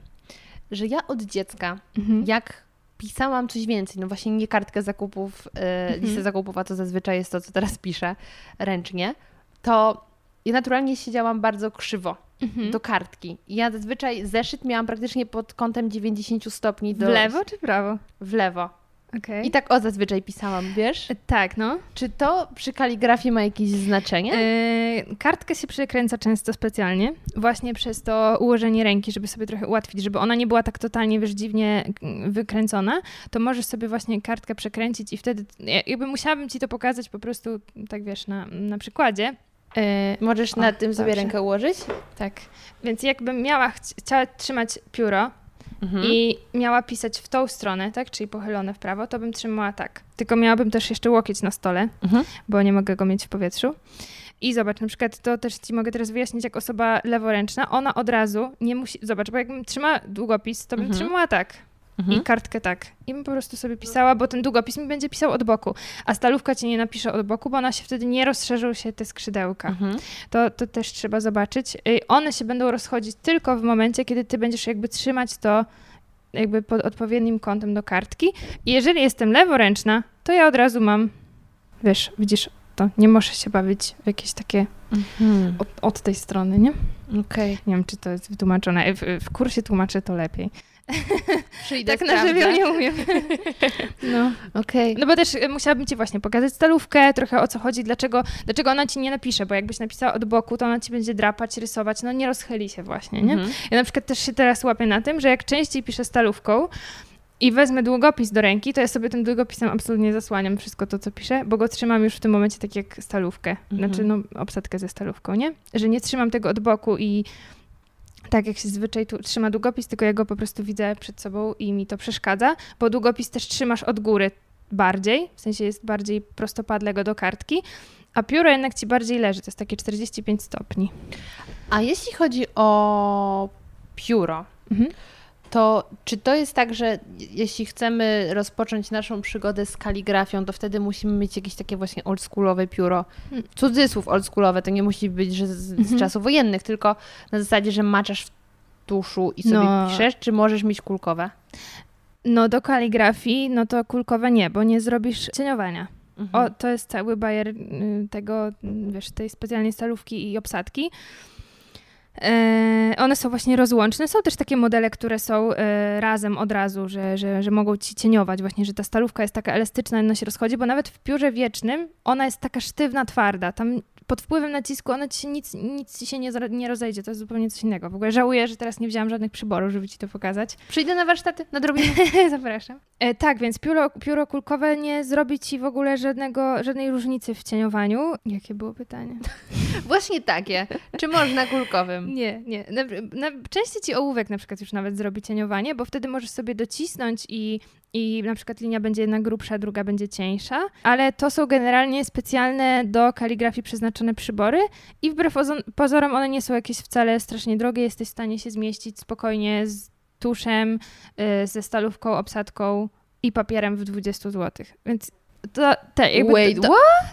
że ja od dziecka, Mhm. jak pisałam coś więcej, no właśnie nie kartkę zakupów, e, Mhm. listę zakupów, a to zazwyczaj jest to, co teraz piszę ręcznie, to ja naturalnie siedziałam bardzo krzywo Mhm. do kartki. I ja zazwyczaj zeszyt miałam praktycznie pod kątem 90 stopni do... W lewo czy w prawo? W lewo. Okej. I tak o zazwyczaj pisałam, wiesz? Tak, no. Czy to przy kaligrafii ma jakieś znaczenie? E, kartkę się przekręca często specjalnie, właśnie przez to ułożenie ręki, żeby sobie trochę ułatwić, żeby ona nie była tak totalnie, wiesz, dziwnie mm, wykręcona, to możesz sobie właśnie kartkę przekręcić i wtedy, ja- jakby musiałabym ci to pokazać po prostu, tak wiesz, na, na przykładzie. E, Możesz o, na tym sobie dobrze. rękę ułożyć? Tak, więc jakbym miała, chci- chciała trzymać pióro, Mhm. i miała pisać w tą stronę, tak, czyli pochylone w prawo, to bym trzymała tak. Tylko miałabym też jeszcze łokieć na stole, Mhm. bo nie mogę go mieć w powietrzu. I zobacz, na przykład to też ci mogę teraz wyjaśnić, jak osoba leworęczna, ona od razu nie musi, zobacz, bo jakbym trzymała długopis, to bym Mhm. trzymała tak Mhm. i kartkę tak. I bym po prostu sobie pisała, bo ten długopis mi będzie pisał od boku, a stalówka ci nie napisze od boku, bo ona się wtedy nie rozszerzą się te skrzydełka Mhm. to, to też trzeba zobaczyć. One się będą rozchodzić tylko w momencie, kiedy ty będziesz jakby trzymać to jakby pod odpowiednim kątem do kartki. I jeżeli jestem leworęczna, to ja od razu mam, wiesz, widzisz, to nie muszę się bawić w jakieś takie Mhm. od, od tej strony, nie? Okej. Nie wiem, czy to jest wytłumaczone. W, w kursie tłumaczę to lepiej. Przyjdę, tak na żywioł nie umiem. No. Okej. No bo też y, musiałabym ci właśnie pokazać stalówkę, trochę o co chodzi, dlaczego, dlaczego ona ci nie napisze, bo jakbyś napisała od boku, to ona ci będzie drapać, rysować, no nie rozchyli się właśnie, nie? Mhm. Ja na przykład też się teraz łapię na tym, że jak częściej piszę stalówką, i wezmę długopis do ręki, to ja sobie tym długopisem absolutnie zasłaniam wszystko to, co piszę, bo go trzymam już w tym momencie tak jak stalówkę, Mhm. znaczy no obsadkę ze stalówką, nie? Że nie trzymam tego od boku i tak jak się zwyczaj tu trzyma długopis, tylko ja go po prostu widzę przed sobą i mi to przeszkadza, bo długopis też trzymasz od góry bardziej, w sensie jest bardziej prostopadle go do kartki, a pióro jednak ci bardziej leży, to jest takie 45 stopni. A jeśli chodzi o pióro, Mhm. To czy to jest tak, że jeśli chcemy rozpocząć naszą przygodę z kaligrafią, to wtedy musimy mieć jakieś takie właśnie oldschoolowe pióro? Hmm. Cudzysłów oldschoolowe, to nie musi być, że z, z Mhm. czasów wojennych, tylko na zasadzie, że maczasz w tuszu i sobie No. piszesz, czy możesz mieć kulkowe? No do kaligrafii, no to kulkowe nie, bo nie zrobisz cieniowania. Mhm. O, to jest cały bajer y, tego, y, wiesz, tej specjalnej stalówki i obsadki. E, one są właśnie rozłączne. Są też takie modele, które są e, razem od razu, że, że, że mogą ci cieniować, właśnie, że ta stalówka jest taka elastyczna, ona się rozchodzi, bo nawet w piórze wiecznym ona jest taka sztywna, twarda. Tam pod wpływem nacisku ona ci się nic, nic ci się nie, nie rozejdzie. To jest zupełnie coś innego. W ogóle żałuję, że teraz nie wzięłam żadnych przyborów, żeby ci to pokazać. Przyjdę na warsztaty, na drobinę. Zapraszam. E, tak, więc pióro, pióro kulkowe nie zrobi ci w ogóle żadnego, żadnej różnicy w cieniowaniu. Jakie było pytanie? Właśnie takie. Czy można kulkowym? Nie, nie. Na, na, częściej ci ołówek na przykład już nawet zrobi cieniowanie, bo wtedy możesz sobie docisnąć i, i na przykład linia będzie jedna grubsza, druga będzie cieńsza, ale to są generalnie specjalne do kaligrafii przeznaczone przybory i wbrew pozorom one nie są jakieś wcale strasznie drogie, jesteś w stanie się zmieścić spokojnie z tuszem, y, ze stalówką, obsadką i papierem w 20 zł. Więc to, te, jakby Wait, do,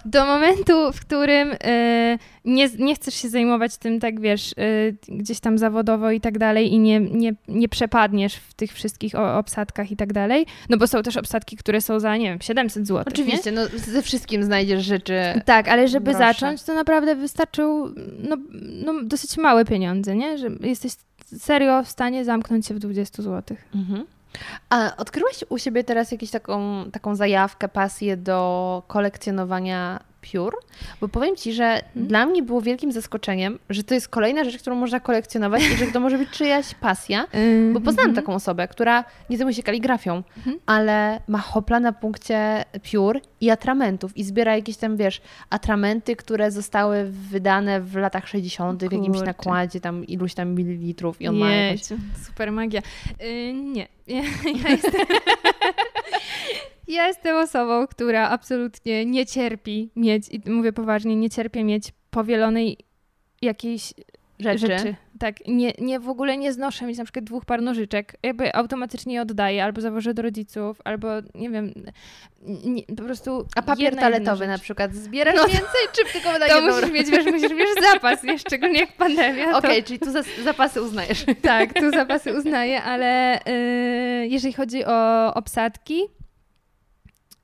do momentu, w którym y, nie, nie chcesz się zajmować tym tak, wiesz, y, gdzieś tam zawodowo i tak dalej i nie, nie, nie przepadniesz w tych wszystkich obsadkach i tak dalej, no bo są też obsadki, które są za, nie wiem, 700 zł. Oczywiście, no ze wszystkim znajdziesz rzeczy. Tak, ale żeby Grosze. zacząć, to naprawdę wystarczył no, no, dosyć małe pieniądze, nie? Że jesteś serio w stanie zamknąć się w 20 zł. Mhm. A odkryłaś u siebie teraz jakąś taką, taką zajawkę, pasję do kolekcjonowania piór? Bo powiem Ci, że dla mnie było wielkim zaskoczeniem, że to jest kolejna rzecz, którą można kolekcjonować i że to może być czyjaś pasja. Bo poznałam taką osobę, która nie zajmuje się kaligrafią, Mhm. ale ma hopla na punkcie piór i atramentów i zbiera jakieś tam, wiesz, atramenty, które zostały wydane w latach 60. w jakimś nakładzie tam iluś tam mililitrów i on ma jakąś... Super magia. Y, nie, ja, ja, jestem, ja jestem osobą, która absolutnie nie cierpi mieć, i mówię poważnie, nie cierpię mieć powielonej jakiejś Rzeczy. rzeczy. Tak, nie, nie w ogóle nie znoszę mieć na przykład dwóch par nożyczek. Jakby automatycznie je oddaję, albo zawożę do rodziców, albo nie wiem, nie, po prostu A papier toaletowy na przykład zbierasz No więcej, czy tylko wydaje To musisz mieć, wiesz, musisz mieć zapas, nie? szczególnie jak pandemia. to- Okej, czyli tu zas- zapasy uznajesz. tak, tu zapasy uznaję, ale y, jeżeli chodzi o obsadki,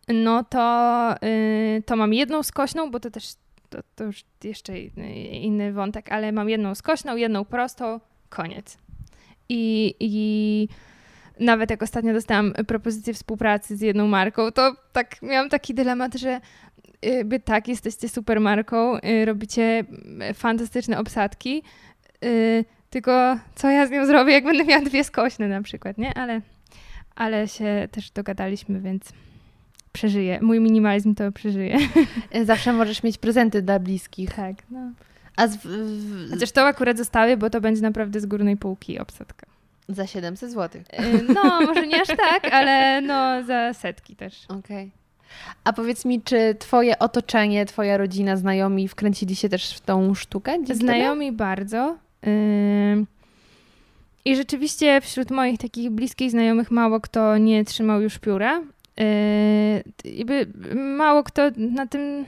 no to, y, to mam jedną skośną, bo to też to, to już jeszcze inny wątek, ale mam jedną skośną, jedną prostą, koniec. I, i nawet jak ostatnio dostałam propozycję współpracy z jedną marką, to tak miałam taki dylemat, że by tak, jesteście super marką, y, robicie fantastyczne obsadki, y, tylko co ja z nią zrobię, jak będę miała dwie skośne na przykład, nie? Ale, ale się też dogadaliśmy, więc przeżyję. Mój minimalizm to przeżyje. Zawsze możesz mieć prezenty dla bliskich. Tak, no. A z, w, Chociaż to akurat zostawię, bo to będzie naprawdę z górnej półki obsadka. za 700 zł. Y, No, może nie aż tak, ale no za setki też. Okej. A powiedz mi, czy twoje otoczenie, twoja rodzina, znajomi wkręcili się też w tą sztukę? Znajomi bardzo. I rzeczywiście wśród moich takich bliskich znajomych mało kto nie trzymał już pióra. Yy, jakby mało kto na tym,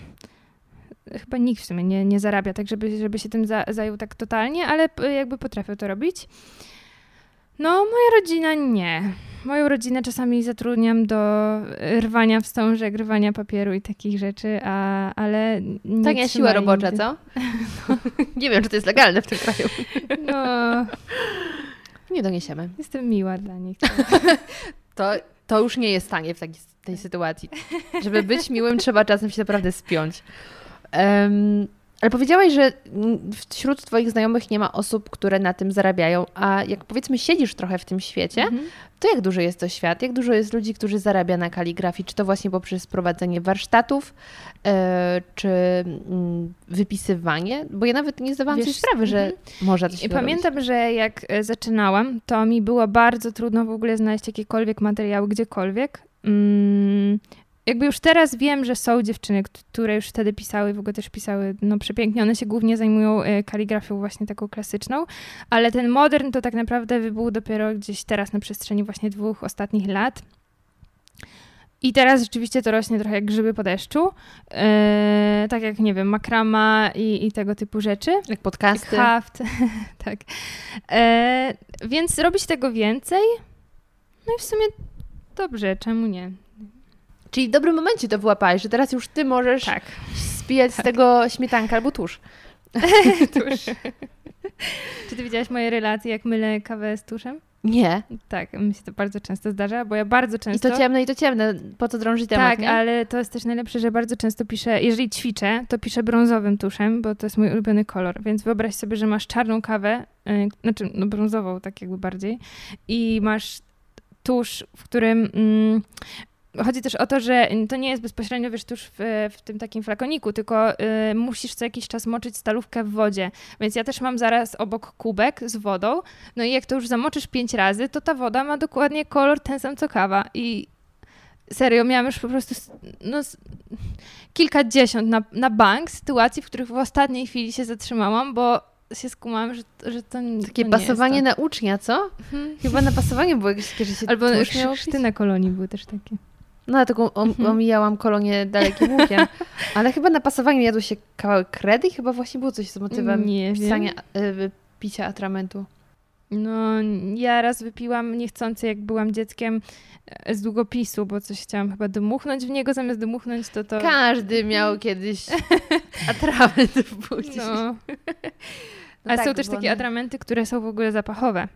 chyba nikt w sumie nie, nie zarabia tak, żeby, żeby się tym za, zajął tak totalnie, ale jakby potrafią to robić. No, moja rodzina nie. Moją rodzinę czasami zatrudniam do rwania wstążek, rwania papieru i takich rzeczy, a, ale nie Tak, siła robocza, nigdy. co? nie wiem, czy to jest legalne w tym kraju. No, Nie doniesiemy. jestem miła dla nich. To, to już nie jest tanie w takiej, tej sytuacji. Żeby być miłym, trzeba czasem się naprawdę spiąć. Em, Ale powiedziałaś, że mm, wśród Twoich znajomych nie ma osób, które na tym zarabiają, a jak powiedzmy siedzisz trochę w tym świecie, Mhm. to jak duży jest to świat? Jak dużo jest ludzi, którzy zarabia na kaligrafii? Czy to właśnie poprzez prowadzenie warsztatów, e, czy mm, wypisywanie? Bo ja nawet nie zdawałam sobie Wiesz, sprawy, że mhm. można to I się pamiętam, że jak e, zaczynałam, to mi było bardzo trudno w ogóle znaleźć jakiekolwiek materiały gdziekolwiek. Mm, jakby już teraz wiem, że są dziewczyny, które już wtedy pisały, w ogóle też pisały no przepięknie. One się głównie zajmują e, kaligrafią właśnie taką klasyczną, ale ten modern to tak naprawdę wybuchł dopiero gdzieś teraz na przestrzeni właśnie dwóch ostatnich lat. I teraz rzeczywiście to rośnie trochę jak grzyby po deszczu. E, tak jak, nie wiem, makrama i, i tego typu rzeczy. Jak podcasty. Haft, tak. E, więc robić tego więcej. No i w sumie dobrze, czemu nie? Czyli w dobrym momencie to wyłapałeś, że teraz już ty możesz Tak. spijać z tego śmietankę albo tusz. Tusz. Czy ty widziałaś moje relacje, jak mylę kawę z tuszem? Nie. Tak, mi się to bardzo często zdarza, bo ja bardzo I często... to ciemne, i to ciemne. Po co drążyć temat, tak, nie? ale to jest też najlepsze, że bardzo często piszę, jeżeli ćwiczę, to piszę brązowym tuszem, bo to jest mój ulubiony kolor. Więc wyobraź sobie, że masz czarną kawę, yy, znaczy no brązową tak jakby bardziej i masz tusz, w którym mm, chodzi też o to, że to nie jest bezpośrednio, wiesz, tuż w, w tym takim flakoniku, tylko y, musisz co jakiś czas moczyć stalówkę w wodzie. Więc ja też mam zaraz obok kubek z wodą. No i jak to już zamoczysz pięć razy, to ta woda ma dokładnie kolor ten sam co kawa. I serio, miałam już po prostu no, kilkadziesiąt na, na bank sytuacji, w których w ostatniej chwili się zatrzymałam, bo się skumałam, że, że to, Takie to nie pasowanie jest na ucznia, co? Mhm. Chyba na pasowanie było jakieś, że się to. Albo miał chrzty na kolonii były też takie. No, ja taką om, Mhm. omijałam kolonię dalekim łukiem. Ale chyba na pasowaniu jadło się kawałek kredy i chyba właśnie było coś z motywem Nie pisania, y, picia atramentu. No, ja raz wypiłam niechcący, jak byłam dzieckiem, e, z długopisu, bo coś chciałam chyba dmuchnąć w niego, zamiast dmuchnąć to to... Każdy miał kiedyś atrament w buzi. No. No Ale tak, są też takie one- atramenty, które są w ogóle zapachowe.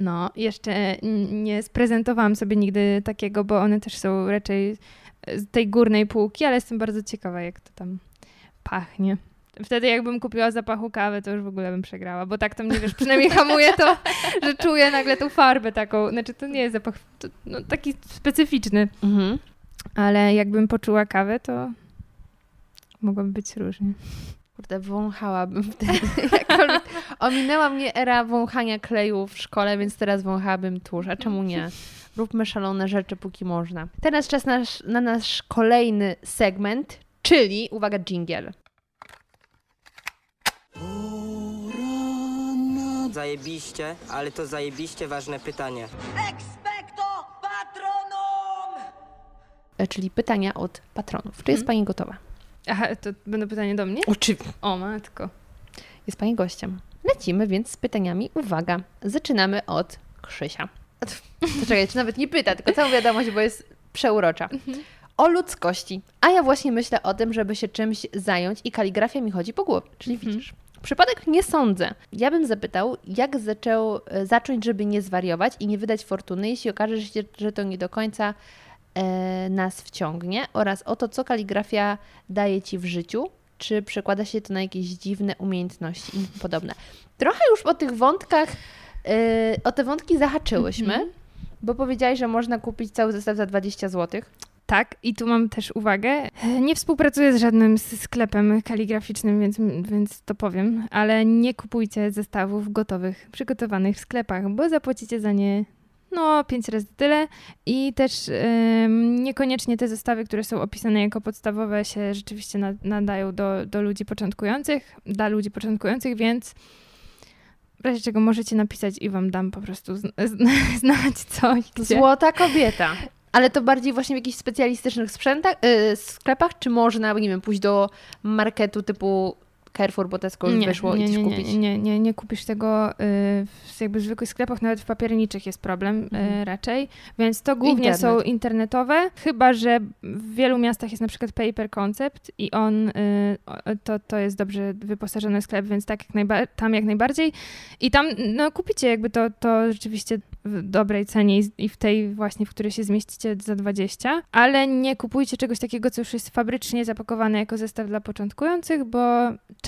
No, jeszcze nie sprezentowałam sobie nigdy takiego, bo one też są raczej z tej górnej półki, ale jestem bardzo ciekawa, jak to tam pachnie. Wtedy jakbym kupiła zapachu kawy, to już w ogóle bym przegrała, bo tak to mnie, wiesz, przynajmniej hamuje to, że czuję nagle tą farbę taką. Znaczy, to nie jest zapach to, no, taki specyficzny, Mhm. ale jakbym poczuła kawę, to mogłoby być różnie. Kurde, wąchałabym wtedy. Jakkolwiek ominęła mnie era wąchania kleju w szkole, więc teraz wąchałabym tusz. A czemu nie? Róbmy szalone rzeczy, póki można. Teraz czas nasz, na nasz kolejny segment, czyli, uwaga, jingle. Zajebiście, ale to zajebiście ważne pytanie. E, Czyli pytania od patronów. Czy jest Pani gotowa? Aha, to będą pytanie do mnie? Oczywiście. O matko. Jest Pani gościem. Lecimy więc z pytaniami. Uwaga, zaczynamy od Krzysia. Czekaj, czy nawet nie pyta, tylko całą wiadomość, bo jest przeurocza. O ludzkości. A ja właśnie myślę o tym, żeby się czymś zająć i kaligrafia mi chodzi po głowie. Czyli widzisz, przypadek nie sądzę. Ja bym zapytał, jak zaczął, e, zacząć, żeby nie zwariować i nie wydać fortuny, jeśli okaże się, że to nie do końca nas wciągnie oraz o to, co kaligrafia daje Ci w życiu, czy przekłada się to na jakieś dziwne umiejętności i podobne. Trochę już o tych wątkach, e, o te wątki zahaczyłyśmy, bo powiedziałaś, że można kupić cały zestaw za 20 zł. Tak, i tu mam też uwagę. Nie współpracuję z żadnym sklepem kaligraficznym, więc, więc to powiem, ale nie kupujcie zestawów gotowych, przygotowanych w sklepach, bo zapłacicie za nie no pięć razy tyle i też em, niekoniecznie te zestawy, które są opisane jako podstawowe się rzeczywiście na, nadają do, do ludzi początkujących, dla ludzi początkujących, więc w razie czego możecie napisać i wam dam po prostu zn- zn- znać coś. Gdzie. Złota kobieta. Ale to bardziej właśnie w jakichś specjalistycznych sprzętach, y, sklepach, czy można, nie wiem, pójść do marketu typu Carrefour, bo Tesco już wyszło nie, i coś nie, kupić. Nie, nie, nie, nie kupisz tego y, w jakby zwykłych sklepach, nawet w papierniczych jest problem y, Mhm. raczej, więc to głównie Internet. są internetowe, chyba że w wielu miastach jest na przykład Paper Concept i on, y, to, to jest dobrze wyposażony sklep, więc tak jak najba- tam jak najbardziej i tam no, kupicie jakby to, to rzeczywiście w dobrej cenie i- i w tej właśnie, w której się zmieścicie za 20, ale nie kupujcie czegoś takiego, co już jest fabrycznie zapakowane jako zestaw dla początkujących, bo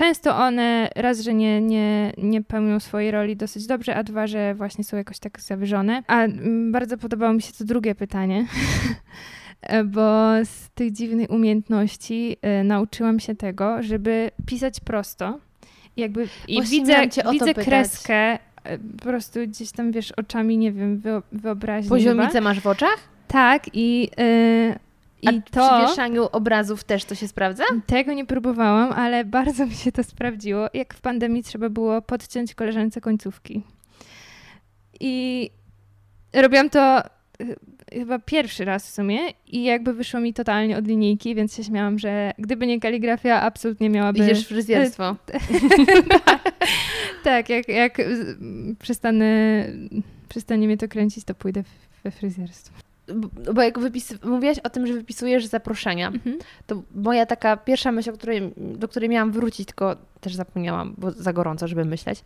często one raz, że nie, nie, nie pełnią swojej roli dosyć dobrze, a dwa, że właśnie są jakoś tak zawyżone. A mm, bardzo podobało mi się to drugie pytanie. Bo z tych dziwnych umiejętności e, nauczyłam się tego, żeby pisać prosto. Jakby, I Właśnie widzę, widzę pytać. kreskę e, po prostu gdzieś tam, wiesz, oczami, nie wiem, wyo, wyobraźni chyba. Poziomicę masz w oczach? Tak, i, e, i A to... przy wieszaniu obrazów też to się sprawdza? Tego nie próbowałam, ale bardzo mi się to sprawdziło. Jak w pandemii trzeba było podciąć koleżance końcówki. I robiłam to y, chyba pierwszy raz w sumie i jakby wyszło mi totalnie od linijki, więc się śmiałam, że gdyby nie kaligrafia, absolutnie miałaby... Idziesz fryzjerstwo. tak, jak, jak z- przestanę, przestanie mnie to kręcić, to pójdę we fryzjerstwo. Bo jak wypis... mówiłaś o tym, że wypisujesz zaproszenia, Mhm. to moja taka pierwsza myśl, której, do której miałam wrócić, tylko też zapomniałam, bo za gorąco, żeby myśleć,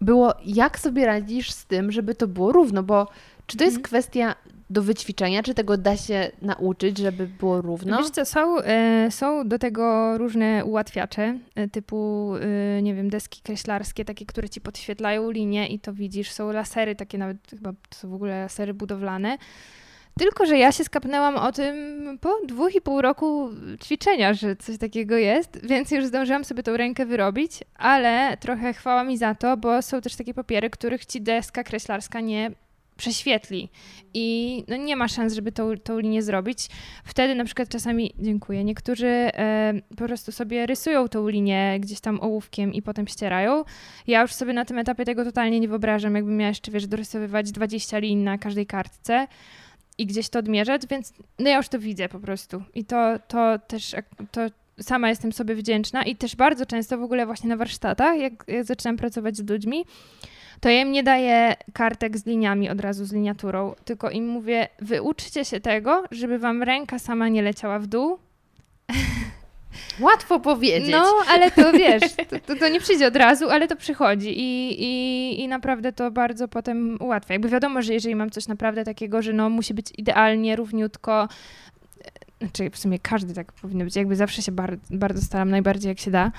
było jak sobie radzisz z tym, żeby to było równo, bo czy to jest Mhm. kwestia do wyćwiczenia, czy tego da się nauczyć, żeby było równo? Wiesz co, są, e, są do tego różne ułatwiacze, e, typu, e, nie wiem, deski kreślarskie, takie, które ci podświetlają linię i to widzisz. Są lasery, takie nawet chyba to są w ogóle lasery budowlane. Tylko, że ja się skapnęłam o tym po dwóch i pół roku ćwiczenia, że coś takiego jest, więc już zdążyłam sobie tą rękę wyrobić, ale trochę chwała mi za to, bo są też takie papiery, których ci deska kreślarska nie prześwietli i no nie ma szans, żeby tą, tą linię zrobić. Wtedy na przykład czasami, dziękuję, niektórzy e, po prostu sobie rysują tą linię gdzieś tam ołówkiem i potem ścierają. Ja już sobie na tym etapie tego totalnie nie wyobrażam, jakbym miała jeszcze, wiesz, dorysowywać 20 linii na każdej kartce i gdzieś to odmierzać, więc no ja już to widzę po prostu. I to, to też, to sama jestem sobie wdzięczna i też bardzo często w ogóle właśnie na warsztatach, jak, jak zaczynam pracować z ludźmi, to ja im nie daję kartek z liniami od razu, z liniaturą, tylko im mówię, wyuczcie się tego, żeby wam ręka sama nie leciała w dół. Łatwo powiedzieć. No, ale to wiesz, to, to, to nie przyjdzie od razu, ale to przychodzi i, i, i naprawdę to bardzo potem ułatwia. Jakby wiadomo, że jeżeli mam coś naprawdę takiego, że no musi być idealnie, równiutko, e, znaczy w sumie każdy tak powinno być, jakby zawsze się bar, bardzo staram, najbardziej jak się da,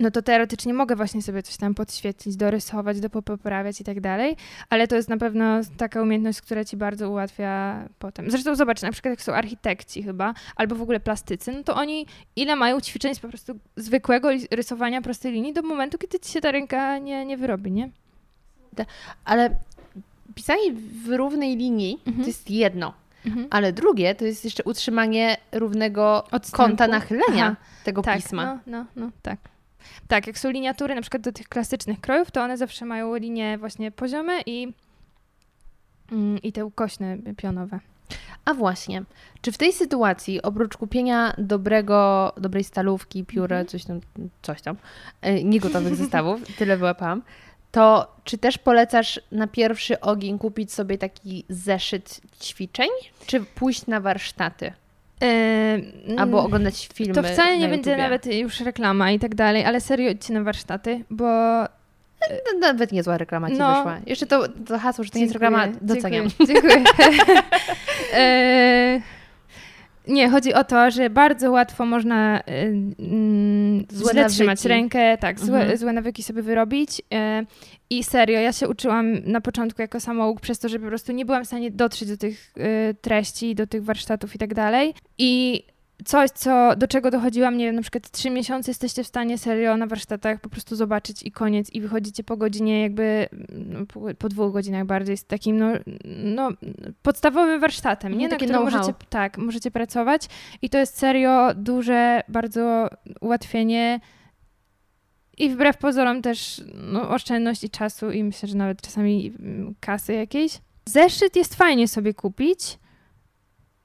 no to teoretycznie mogę właśnie sobie coś tam podświetlić, dorysować, dopoprawiać i tak dalej, ale to jest na pewno taka umiejętność, która ci bardzo ułatwia potem. Zresztą zobacz, na przykład jak są architekci chyba, albo w ogóle plastycy, no to oni ile mają ćwiczeń z po prostu zwykłego rysowania prostej linii do momentu, kiedy ci się ta ręka nie, nie wyrobi, nie? Ale pisanie w równej linii Mhm. to jest jedno. Mhm. Ale drugie to jest jeszcze utrzymanie równego Odstępu. kąta nachylenia Aha, tego tak, pisma. No, no, no, tak. Tak, jak są liniatury na przykład do tych klasycznych krojów, to one zawsze mają linie właśnie poziome i, mm, i te ukośne pionowe. A właśnie, czy w tej sytuacji, oprócz kupienia dobrego, dobrej stalówki, pióra, Mhm. coś tam, coś tam, e, niegotowych zestawów, tyle wyłapałam, to czy też polecasz na pierwszy ogień kupić sobie taki zeszyt ćwiczeń, czy pójść na warsztaty? Yy, Albo oglądać filmy To wcale nie na będzie YouTubie? nawet już reklama i tak dalej, ale serio idźcie na warsztaty, bo No, Nawet niezła reklama ci No. wyszła. Jeszcze to, to hasło, że to nie jest reklama, doceniam. Dziękuję. dziękuję. e, nie, chodzi o to, że bardzo łatwo można e, mm, Złe źle trzymać rękę, tak, złe, Mhm. złe nawyki sobie wyrobić. E, I serio, ja się uczyłam na początku jako samouk przez to, że po prostu nie byłam w stanie dotrzeć do tych e, treści, do tych warsztatów i tak dalej. I coś, co, do czego dochodziłam, nie wiem, na przykład trzy miesiące jesteście w stanie serio na warsztatach po prostu zobaczyć i koniec i wychodzicie po godzinie jakby, no, po, po dwóch godzinach bardziej z takim, no, no podstawowym warsztatem, nie? Mhm, Na którym możecie, tak, możecie pracować i to jest serio duże bardzo ułatwienie i wbrew pozorom też no, oszczędność i czasu i myślę, że nawet czasami mm, kasy jakiejś. Zeszyt jest fajnie sobie kupić,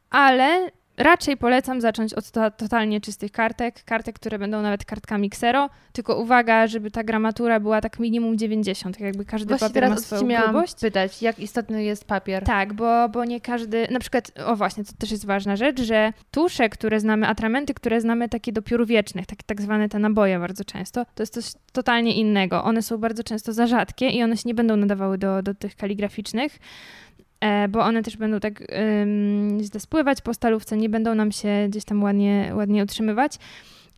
ale raczej polecam zacząć od to, totalnie czystych kartek, kartek, które będą nawet kartkami ksero, tylko uwaga, żeby ta gramatura była tak minimum 90, tak jakby każdy Właśnie papier ma swoją grubość. pytać, jak istotny jest papier? Tak, bo, bo nie każdy, na przykład, o właśnie, to też jest ważna rzecz, że tusze, które znamy, atramenty, które znamy takie do piór wiecznych, takie tak zwane te naboje bardzo często, to jest coś totalnie innego. One są bardzo często za rzadkie i one się nie będą nadawały do, do tych kaligraficznych, bo one też będą tak źle spływać po stalówce, nie będą nam się gdzieś tam ładnie, ładnie utrzymywać.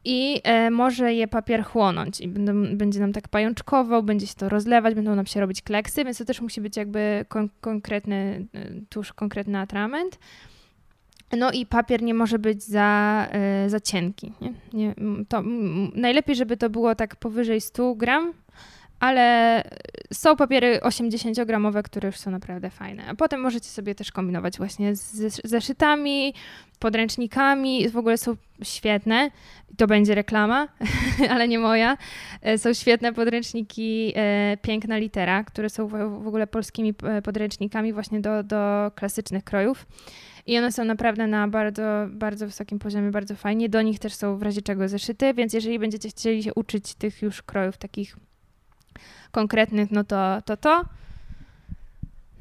I e, może je papier chłonąć i będą, będzie nam tak pajączkował, będzie się to rozlewać, będą nam się robić kleksy, więc to też musi być jakby kon- konkretny e, tusz, konkretny atrament. No i papier nie może być za, e, za cienki. Nie? Nie, to, najlepiej, żeby to było tak powyżej 100 gram, ale są papiery 80-gramowe, które już są naprawdę fajne. A potem możecie sobie też kombinować właśnie z zeszytami, podręcznikami. W ogóle są świetne. To będzie reklama, ale nie moja. E, Są świetne podręczniki e, Piękna Litera, które są w w ogóle polskimi e, podręcznikami właśnie do, do klasycznych krojów. I one są naprawdę na bardzo, bardzo wysokim poziomie, bardzo fajnie. Do nich też są w razie czego zeszyty, więc jeżeli będziecie chcieli się uczyć tych już krojów takich konkretnych, no to to. to.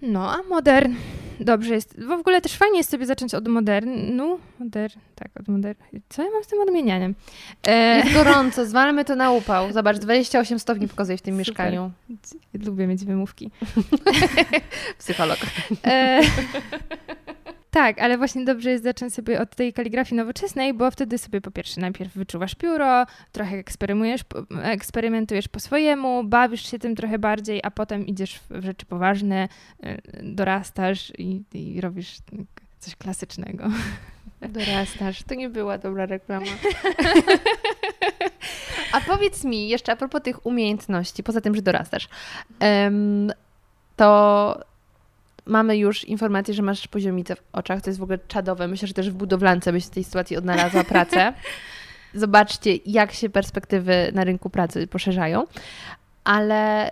No, a modern dobrze jest. W ogóle też fajnie jest sobie zacząć od modernu. Modern, tak, od modern. Co ja mam z tym odmienianiem? E, Jest gorąco, zwalmy to na upał. Zobacz, 28 stopni pokazuje w tym Super. mieszkaniu. lubię mieć wymówki. Psycholog. E, tak, ale właśnie dobrze jest zacząć sobie od tej kaligrafii nowoczesnej, bo wtedy sobie po pierwsze najpierw wyczuwasz pióro, trochę eksperymujesz, po- eksperymentujesz po swojemu, bawisz się tym trochę bardziej, a potem idziesz w rzeczy poważne, e, dorastasz i, i robisz coś klasycznego. Dorastasz. To nie była dobra reklama. A powiedz mi jeszcze a propos tych umiejętności, poza tym, że dorastasz, to mamy już informację, że masz poziomicę w oczach. To jest w ogóle czadowe. Myślę, że też w budowlance byś w tej sytuacji odnalazła pracę. Zobaczcie, jak się perspektywy na rynku pracy poszerzają. Ale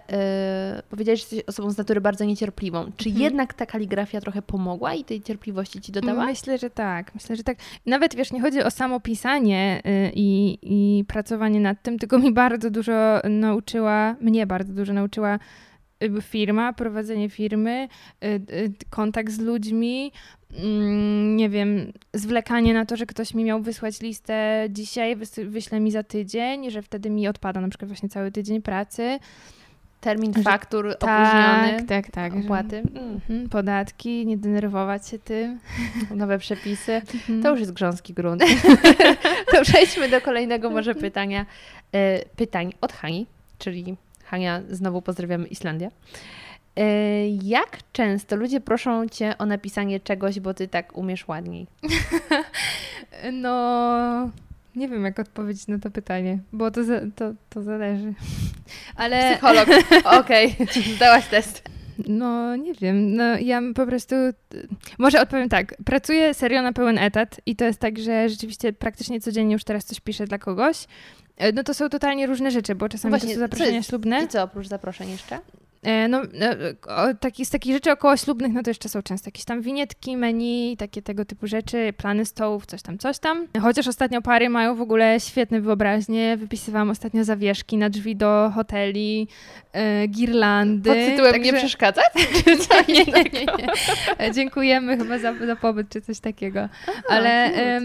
yy, powiedziałeś, że jesteś osobą z natury bardzo niecierpliwą. Czy Mhm. jednak ta kaligrafia trochę pomogła i tej cierpliwości ci dodała? Myślę, że tak. Myślę, że tak. Nawet wiesz, nie chodzi o samo pisanie y, i, i pracowanie nad tym, tylko mi bardzo dużo nauczyła, mnie bardzo dużo nauczyła firma, prowadzenie firmy, y, y, kontakt z ludźmi, mm, nie wiem, zwlekanie na to, że ktoś mi miał wysłać listę dzisiaj, wyśle mi za tydzień, że wtedy mi odpada na przykład właśnie cały tydzień pracy. Termin Że- faktur opóźniony, Tak, tak, tak. że- opłaty, mm, Mhm, Podatki, nie denerwować się tym. nowe przepisy. Mhm. To już jest grząski grunt. to przejdźmy do kolejnego może pytania. E, pytań od Hani, czyli Hania, znowu pozdrawiamy Islandię. E, Jak często ludzie proszą Cię o napisanie czegoś, bo Ty tak umiesz ładniej? No, nie wiem, jak odpowiedzieć na to pytanie, bo to, za, to, to zależy. Ale Psycholog. Okej, zdałaś test. no, nie wiem, no ja po prostu, może odpowiem tak, pracuję serio na pełen etat i to jest tak, że rzeczywiście praktycznie codziennie już teraz coś piszę dla kogoś. E, No to są totalnie różne rzeczy, bo czasami Właśnie, to są zaproszenia ślubne. I co oprócz zaproszeń jeszcze? E, No, e, taki, z takich rzeczy około ślubnych, no to jeszcze są często jakieś tam winietki, menu, takie tego typu rzeczy, plany stołów, coś tam, coś tam. Chociaż ostatnio pary mają w ogóle świetne wyobraźnie. Wypisywałam ostatnio zawieszki na drzwi do hoteli, e, girlandy. Pod tytułem nie przeszkadzać? nie, nie, nie, nie. Dziękujemy chyba za, za pobyt, czy coś takiego. Ale em,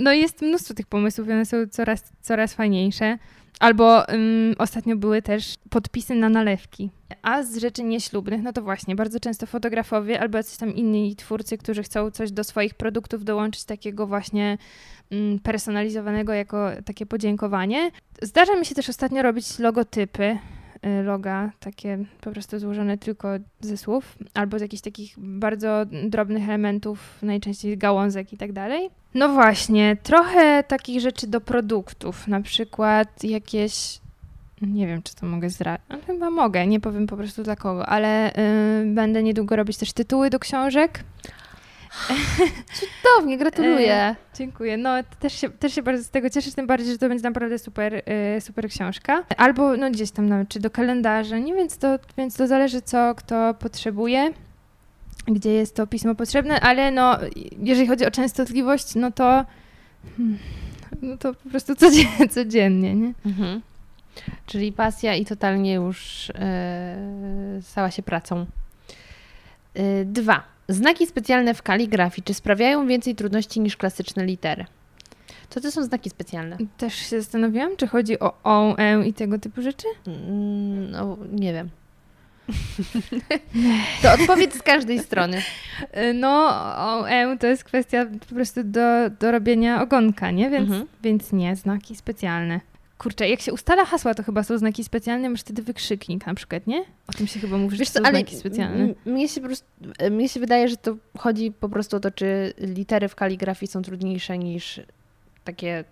no jest mnóstwo tych pomysłów one są coraz, coraz fajniejsze. Albo ostatnio były też podpisy na nalewki. A z rzeczy nieślubnych, no to właśnie, bardzo często fotografowie albo jacyś tam inni twórcy, którzy chcą coś do swoich produktów dołączyć takiego właśnie personalizowanego jako takie podziękowanie. Zdarza mi się też ostatnio robić logotypy, loga, takie po prostu złożone tylko ze słów, albo z jakichś takich bardzo drobnych elementów, najczęściej gałązek i tak dalej. No właśnie, trochę takich rzeczy do produktów, na przykład jakieś. Nie wiem, czy to mogę zdradzić. Chyba mogę, nie powiem po prostu dla kogo, ale y, będę niedługo robić też tytuły do książek. Cudownie, gratuluję. E, Dziękuję. No też się, też się bardzo z tego cieszę, tym bardziej, że to będzie naprawdę super, y, super książka. Albo no gdzieś tam nawet, czy do kalendarza, nie więc to, więc to zależy co kto potrzebuje. gdzie jest to pismo potrzebne, ale no, jeżeli chodzi o częstotliwość, no to hmm, no to po prostu codziennie, codziennie nie? Mhm. Czyli pasja i totalnie już e, stała się pracą. E, dwa. Znaki specjalne w kaligrafii. Czy sprawiają więcej trudności niż klasyczne litery? Co to są znaki specjalne? Też się zastanawiałam, czy chodzi o o, e i tego typu rzeczy? Mm, No, nie wiem. to odpowiedz z każdej strony. Y, No, o, e to jest kwestia po prostu do, do robienia ogonka, nie? Więc, Mhm. więc nie, znaki specjalne. Kurczę, jak się ustala hasła, to chyba są znaki specjalne, masz wtedy wykrzyknik na przykład, nie? O tym się chyba mówi, że Wiesz to co, są znaki specjalne. mnie się, po prostu, e, mnie się wydaje, że to chodzi po prostu o to, czy litery w kaligrafii są trudniejsze niż takie.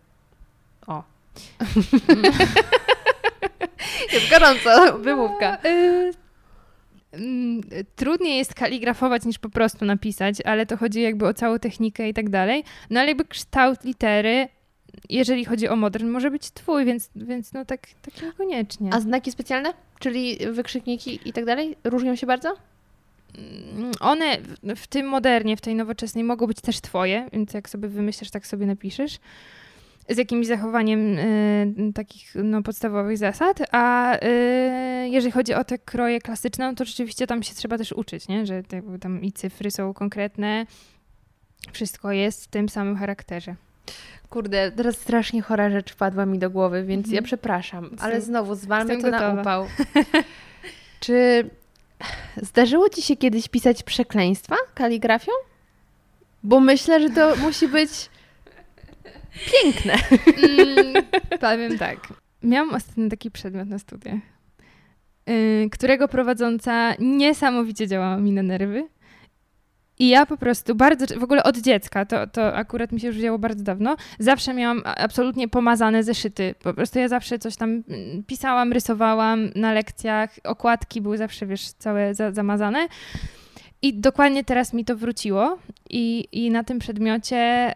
O. jest gorąco, wymówka. Y, mm, Trudniej jest kaligrafować niż po prostu napisać, ale to chodzi jakby o całą technikę i tak dalej. No ale jakby kształt litery, jeżeli chodzi o modern, może być twój, więc, więc no tak, tak niekoniecznie. A znaki specjalne, czyli wykrzykniki i tak dalej, różnią się bardzo? Mm, One w- w tym modernie, w tej nowoczesnej mogą być też twoje, więc jak sobie wymyślisz, tak sobie napiszesz. Z jakimś zachowaniem y, takich no, podstawowych zasad, a y, jeżeli chodzi o te kroje klasyczne, no to rzeczywiście tam się trzeba też uczyć, nie? że te, tam i cyfry są konkretne, wszystko jest w tym samym charakterze. Kurde, teraz strasznie chora rzecz wpadła mi do głowy, więc Mhm. ja przepraszam, ale znowu zwalmy to jestem na gotowa. upał. Czy zdarzyło ci się kiedyś pisać przekleństwa kaligrafią? Bo myślę, że to musi być piękne. Mm, powiem tak. Miałam ostatnio taki przedmiot na studiach, yy, którego prowadząca niesamowicie działała mi na nerwy. I ja po prostu bardzo, w ogóle od dziecka, to, to akurat mi się już wzięło bardzo dawno, zawsze miałam absolutnie pomazane zeszyty. Po prostu ja zawsze coś tam mm, pisałam, rysowałam na lekcjach, okładki były zawsze, wiesz, całe za, zamazane. I dokładnie teraz mi to wróciło i, i na tym przedmiocie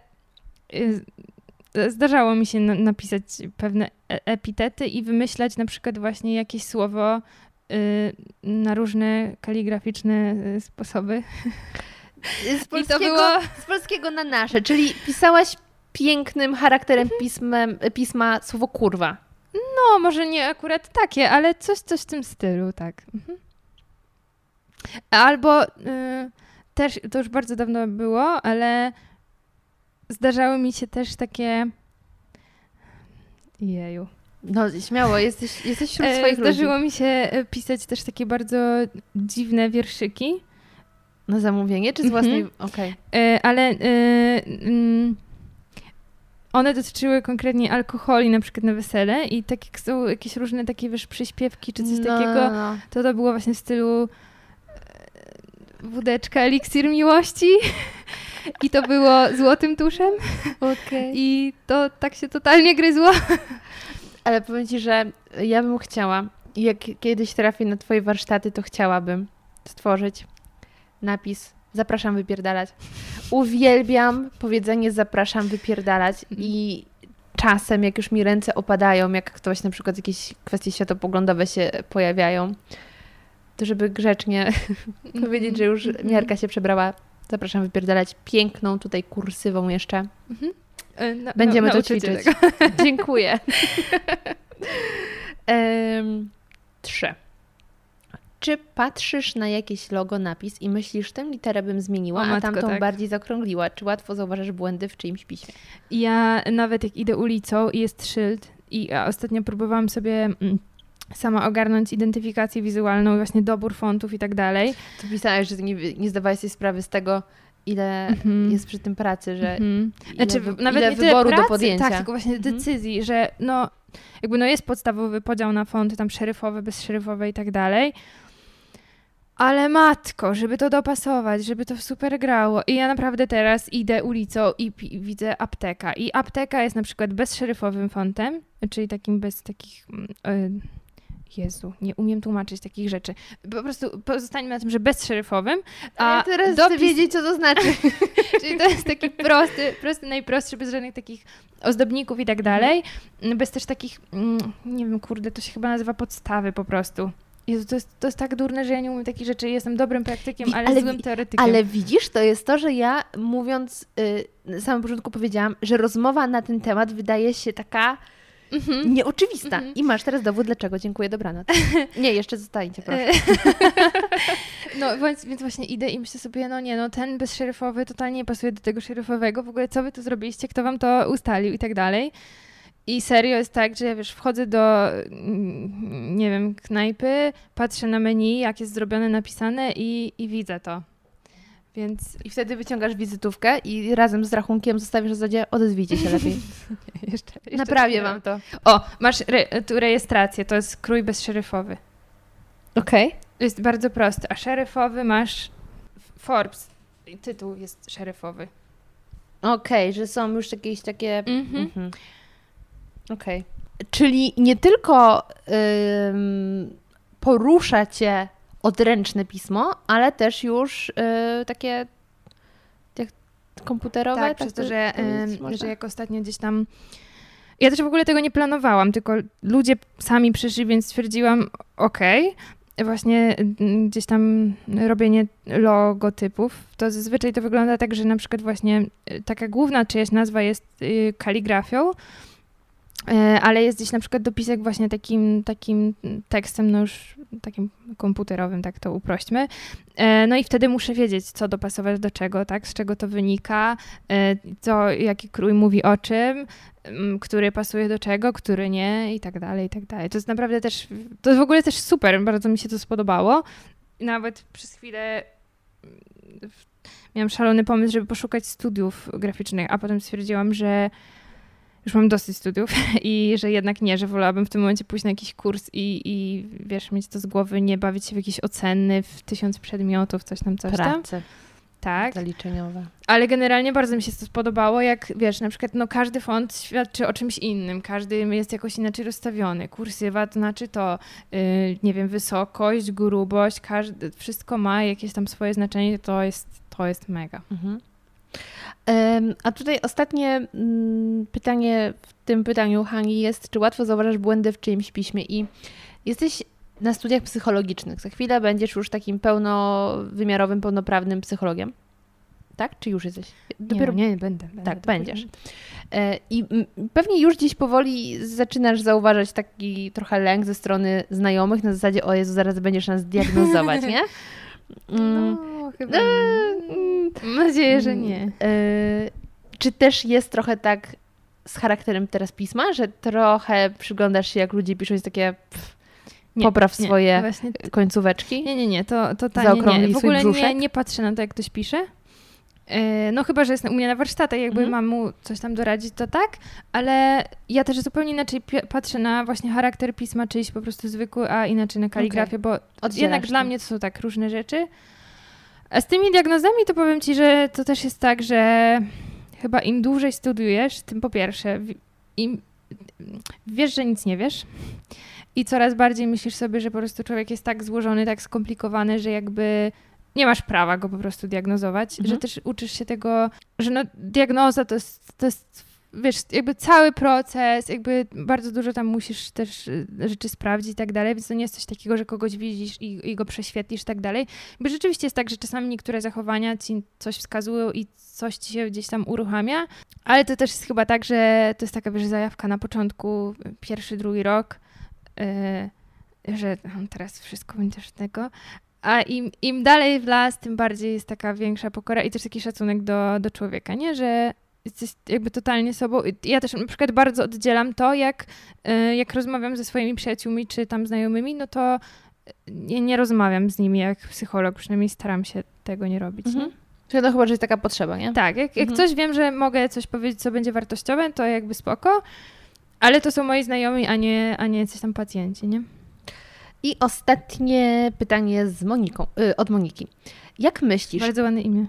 y, zdarzało mi się na, napisać pewne e- epitety i wymyślać na przykład właśnie jakieś słowo y, na różne kaligraficzne y, sposoby. Z polskiego, było... z polskiego na nasze, czyli pisałaś pięknym charakterem pismem, pisma słowo kurwa. No, może nie akurat takie, ale coś, coś w tym stylu, tak. Mhm. Albo y, też, to już bardzo dawno było, ale zdarzały mi się też takie... Jeju. No śmiało, jesteś, jesteś wśród E, swoich ludzi. Zdarzyło mi się e, pisać też takie bardzo dziwne wierszyki, Na zamówienie czy z Mhm. własnej... Okej. e, ale mm, one dotyczyły konkretnie alkoholi, na przykład na wesele i tak jak są jakieś różne takie, wiesz, przyśpiewki czy coś No, takiego, no. to to było właśnie w stylu e, wódeczka, eliksir miłości i to było złotym tuszem Okej. i to tak się totalnie gryzło. Ale powiem Ci, że ja bym chciała, jak kiedyś trafię na Twoje warsztaty, to chciałabym stworzyć napis zapraszam wypierdalać. Uwielbiam powiedzenie zapraszam wypierdalać i czasem, jak już mi ręce opadają, jak ktoś na przykład jakieś kwestie światopoglądowe się pojawiają, to żeby grzecznie powiedzieć, że już miarka się przebrała, zapraszam wypierdalać piękną tutaj kursywą jeszcze. Na- Będziemy na- to ćwiczyć. Dziękuję. Em, Trzy. Czy patrzysz na jakieś logo, napis i myślisz, tę literę bym zmieniła, O a matko, tamtą tak. bardziej zaokrągliła? Czy łatwo zauważasz błędy w czyimś piśmie? Ja nawet jak idę ulicą i jest szyld i ostatnio próbowałam sobie mm, sama ogarnąć identyfikację wizualną właśnie dobór fontów i tak dalej. To pisałeś, że nie, nie zdawałeś sobie sprawy z tego, ile Mhm. jest przy tym pracy, że Mhm. ile, Znaczy, wy, nawet ile nie wyboru pracy, do podjęcia. Tak, tylko właśnie Mhm. decyzji, że no jakby no jest podstawowy podział na fonty tam szeryfowe, bezszeryfowe i tak dalej. Ale matko, żeby to dopasować, żeby to super grało. I ja naprawdę teraz idę ulicą i pi- widzę apteka. I apteka jest na przykład bezszeryfowym fontem, czyli takim bez takich. mm, y, Jezu, nie umiem tłumaczyć takich rzeczy. Po prostu pozostańmy na tym, że bezszeryfowym. A A ja teraz dopis- chcę wiedzieć, co to znaczy. Czyli to jest taki prosty, prosty, najprostszy, bez żadnych takich ozdobników i tak dalej. Bez też takich, mm, nie wiem, kurde, to się chyba nazywa podstawy po prostu. Jezu, to jest, to jest tak durne, że ja nie umiem takich rzeczy. Jestem dobrym praktykiem, ale, ale złym teoretykiem. Ale widzisz, to jest to, że ja mówiąc, y, na samym początku powiedziałam, że rozmowa na ten temat wydaje się taka Mhm. nieoczywista. Mhm. I masz teraz dowód, dlaczego. Dziękuję, dobranoc. Nie, jeszcze zostańcie, proszę. No więc, więc właśnie idę i myślę sobie, no nie, no ten bezszeryfowy totalnie nie pasuje do tego szeryfowego. W ogóle co wy tu zrobiliście, kto wam to ustalił i tak dalej. I serio jest tak, że wiesz, wchodzę do, mm, nie wiem, knajpy, patrzę na menu, jak jest zrobione, napisane i, i widzę to. Więc I wtedy wyciągasz wizytówkę i razem z rachunkiem zostawisz w zasadzie, odezwijcie się lepiej. jeszcze, jeszcze Naprawię wam to. O, masz re, tu rejestrację, to jest krój bezszeryfowy. Okej. Jest bardzo prosty, a szeryfowy masz Forbes. Tytuł jest szeryfowy. Okej, że są już jakieś takie... Mhm. Mhm. Okej. Czyli nie tylko ym, porusza cię odręczne pismo, ale też już y, takie jak komputerowe. Tak, przez to, że, że jak ostatnio gdzieś tam. Ja też w ogóle tego nie planowałam, tylko ludzie sami przyszli, więc stwierdziłam, okej. Właśnie mm, gdzieś tam robienie logotypów, to zazwyczaj to wygląda tak, że na przykład właśnie y, taka główna czyjaś nazwa jest y, kaligrafią, ale jest gdzieś na przykład dopisek właśnie takim, takim tekstem, no już takim komputerowym, tak to uprośćmy. E, No i wtedy muszę wiedzieć, co dopasować do czego, tak, z czego to wynika, e, co, jaki krój mówi o czym, który pasuje do czego, który nie i tak dalej, i tak dalej. To jest naprawdę też, to jest w ogóle też super, bardzo mi się to spodobało. Nawet przez chwilę mm, miałam szalony pomysł, żeby poszukać studiów graficznych, a potem stwierdziłam, że już mam dosyć studiów i że jednak nie, że wolałabym w tym momencie pójść na jakiś kurs i, i wiesz, mieć to z głowy, nie bawić się w jakieś oceny, w tysiąc przedmiotów, coś tam, coś tam. prace Tak, zaliczeniowe. ale generalnie bardzo mi się to spodobało, jak wiesz, na przykład no każdy font świadczy o czymś innym, każdy jest jakoś inaczej rozstawiony. Kursywa to znaczy to, yy, nie wiem, wysokość, grubość, każdy, wszystko ma jakieś tam swoje znaczenie, to jest, to jest mega. Mhm. A tutaj ostatnie mm, pytanie w tym pytaniu, Hani, jest, czy łatwo zauważasz błędy w czyimś piśmie? I jesteś na studiach psychologicznych. Za chwilę będziesz już takim pełnowymiarowym, pełnoprawnym psychologiem. Tak? Czy już jesteś? Dopiero nie, nie będę. będę Tak, będziesz. będę. E, I pewnie już gdzieś powoli zaczynasz zauważać taki trochę lęk ze strony znajomych na zasadzie, o Jezu, zaraz będziesz nas diagnozować, nie? Mm, No, chyba. e, mm, Mam nadzieję, że nie. E, czy też jest trochę tak z charakterem teraz pisma, że trochę przyglądasz się, jak ludzie piszą, jest takie pff, Nie, popraw nie, swoje Właśnie końcóweczki? Nie, nie, nie, to, to ta, nie, nie. W ogóle nie, nie patrzę na to, jak ktoś pisze. E, No chyba, że jest u mnie na warsztatach, jakby Mhm. mam mu coś tam doradzić, to tak, ale ja też zupełnie inaczej patrzę na właśnie charakter pisma, czyjś po prostu zwykły, a inaczej na kaligrafię, bo Oddzielasz jednak to. dla mnie to są tak różne rzeczy. A z tymi diagnozami to powiem Ci, że to też jest tak, że chyba im dłużej studiujesz, tym po pierwsze im wiesz, że nic nie wiesz i coraz bardziej myślisz sobie, że po prostu człowiek jest tak złożony, tak skomplikowany, że jakby nie masz prawa go po prostu diagnozować, Mhm. że też uczysz się tego, że no diagnoza to jest, to jest wiesz, jakby cały proces, jakby bardzo dużo tam musisz też y, rzeczy sprawdzić i tak dalej, więc to nie jest coś takiego, że kogoś widzisz i, i go prześwietlisz i tak dalej. Bo rzeczywiście jest tak, że czasami niektóre zachowania ci coś wskazują i coś ci się gdzieś tam uruchamia, ale to też jest chyba tak, że to jest taka, wiesz, zajawka na początku, pierwszy, drugi rok, yy, że "Hmm, teraz wszystko będziesz tego. A im, im dalej w las, tym bardziej jest taka większa pokora i też taki szacunek do, do człowieka, nie? Że jesteś jakby totalnie sobą. Ja też na przykład bardzo oddzielam to, jak, y, jak rozmawiam ze swoimi przyjaciółmi czy tam znajomymi, no to nie, nie rozmawiam z nimi jak psycholog, przynajmniej staram się tego nie robić. Mhm. Nie? Czyli to chyba, że jest taka potrzeba, nie? Tak, jak, jak Mhm. coś wiem, że mogę coś powiedzieć, co będzie wartościowe, to jakby spoko, ale to są moi znajomi, a nie, a nie coś tam pacjenci, nie? I ostatnie pytanie z Moniką, y, od Moniki. Jak myślisz, Bardzo ładne imię.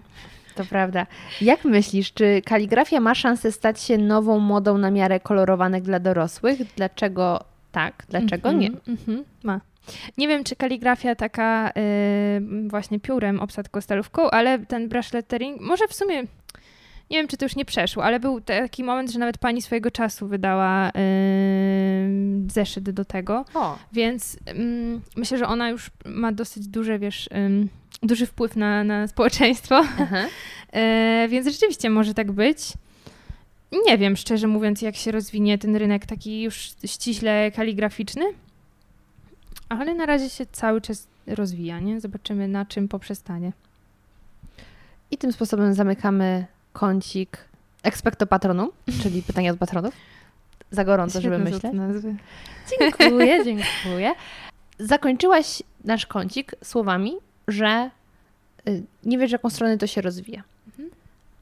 to prawda, jak myślisz, czy kaligrafia ma szansę stać się nową modą na miarę kolorowanek dla dorosłych? Dlaczego tak, dlaczego nie? Mhm, mhm, ma. Nie wiem, czy kaligrafia taka y, właśnie piórem, obsadką, stalówką, ale ten brush lettering, może w sumie nie wiem, czy to już nie przeszło, ale był taki moment, że nawet pani swojego czasu wydała yy, zeszyt do tego, O, więc ym, myślę, że ona już ma dosyć duże, wiesz, ym, duży wpływ na, na społeczeństwo. E, więc rzeczywiście może tak być. Nie wiem, szczerze mówiąc, jak się rozwinie ten rynek taki już ściśle kaligraficzny, ale na razie się cały czas rozwija, nie? Zobaczymy, na czym poprzestanie. I tym sposobem zamykamy kącik expecto patronum, czyli pytania od patronów. Za gorąco, żeby Świetne myśleć. Dziękuję, dziękuję. Zakończyłaś nasz kącik słowami, że y, nie wiesz, w jaką stronę to się rozwija. Mhm.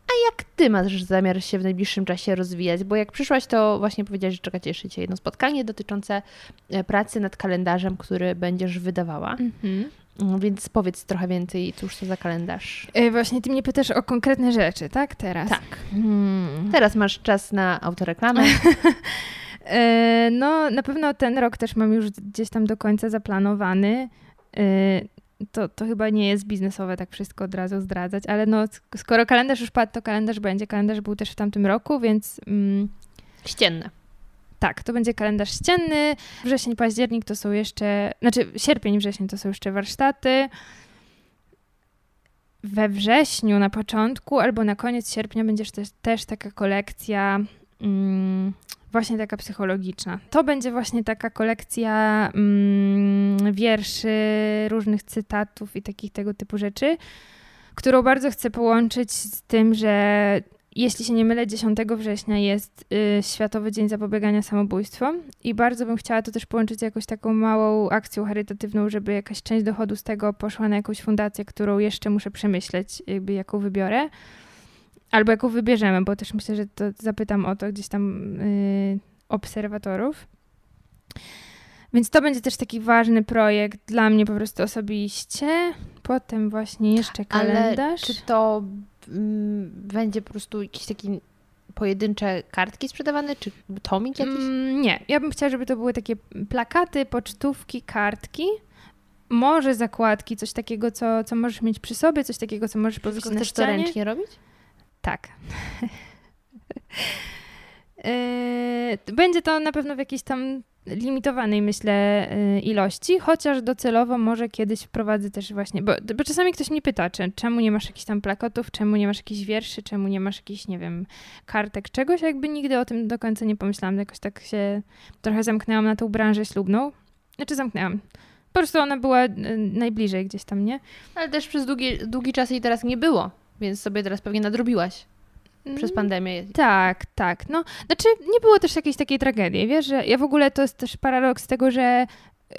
A jak ty masz zamiar się w najbliższym czasie rozwijać? Bo jak przyszłaś, to właśnie powiedziałaś, że czeka cię jeszcze cię jedno spotkanie dotyczące e, pracy nad kalendarzem, który będziesz wydawała. Mhm. Mm, Więc powiedz trochę więcej, cóż to za kalendarz. E, właśnie ty mnie pytasz o konkretne rzeczy, tak? Teraz. Tak. Hmm. Teraz masz czas na autoreklamę. E, No, na pewno ten rok też mam już gdzieś tam do końca zaplanowany. E, To, to chyba nie jest biznesowe tak wszystko od razu zdradzać, ale no, sk- skoro kalendarz już padł, to kalendarz będzie. Kalendarz był też w tamtym roku, więc mm, Ścienne. Tak, to będzie kalendarz ścienny. Wrzesień, październik to są jeszcze, znaczy sierpień, wrzesień to są jeszcze warsztaty. We wrześniu na początku albo na koniec sierpnia będzie też, też taka kolekcja mm, właśnie taka psychologiczna. To będzie właśnie taka kolekcja mm, wierszy, różnych cytatów i takich tego typu rzeczy, którą bardzo chcę połączyć z tym, że jeśli się nie mylę, 10 września jest y, Światowy Dzień Zapobiegania Samobójstwom i bardzo bym chciała to też połączyć z jakąś taką małą akcją charytatywną, żeby jakaś część dochodu z tego poszła na jakąś fundację, którą jeszcze muszę przemyśleć, jakby jaką wybiorę. Albo jaką wybierzemy, bo też myślę, że to zapytam o to gdzieś tam y, obserwatorów. Więc to będzie też taki ważny projekt dla mnie po prostu osobiście. Potem właśnie jeszcze kalendarz. Ale czy to będzie po prostu jakieś takie pojedyncze kartki sprzedawane, czy tomik jakiś? Mm, nie, ja bym chciała, żeby to były takie plakaty, pocztówki, kartki. Może zakładki, coś takiego, co, co możesz mieć przy sobie, coś takiego, co możesz powiesić na chcesz to ścianie. ręcznie robić? Tak. Yy, Będzie to na pewno w jakiejś tam limitowanej, myślę, yy, ilości, chociaż docelowo może kiedyś wprowadzę też właśnie, bo, bo czasami ktoś mnie pyta, czy, czemu nie masz jakichś tam plakatów, czemu nie masz jakichś wierszy, czemu nie masz jakichś, nie wiem, kartek, czegoś, jakby nigdy o tym do końca nie pomyślałam, jakoś tak się trochę zamknęłam na tą branżę ślubną. Znaczy zamknęłam. Po prostu ona była yy, najbliżej gdzieś tam, nie? Ale też przez długi, długi czas jej teraz nie było, więc sobie teraz pewnie nadrobiłaś przez Mm, pandemię. Tak, tak. No, znaczy nie było też jakiejś takiej tragedii, wiesz, że ja w ogóle to jest też paradoks tego, że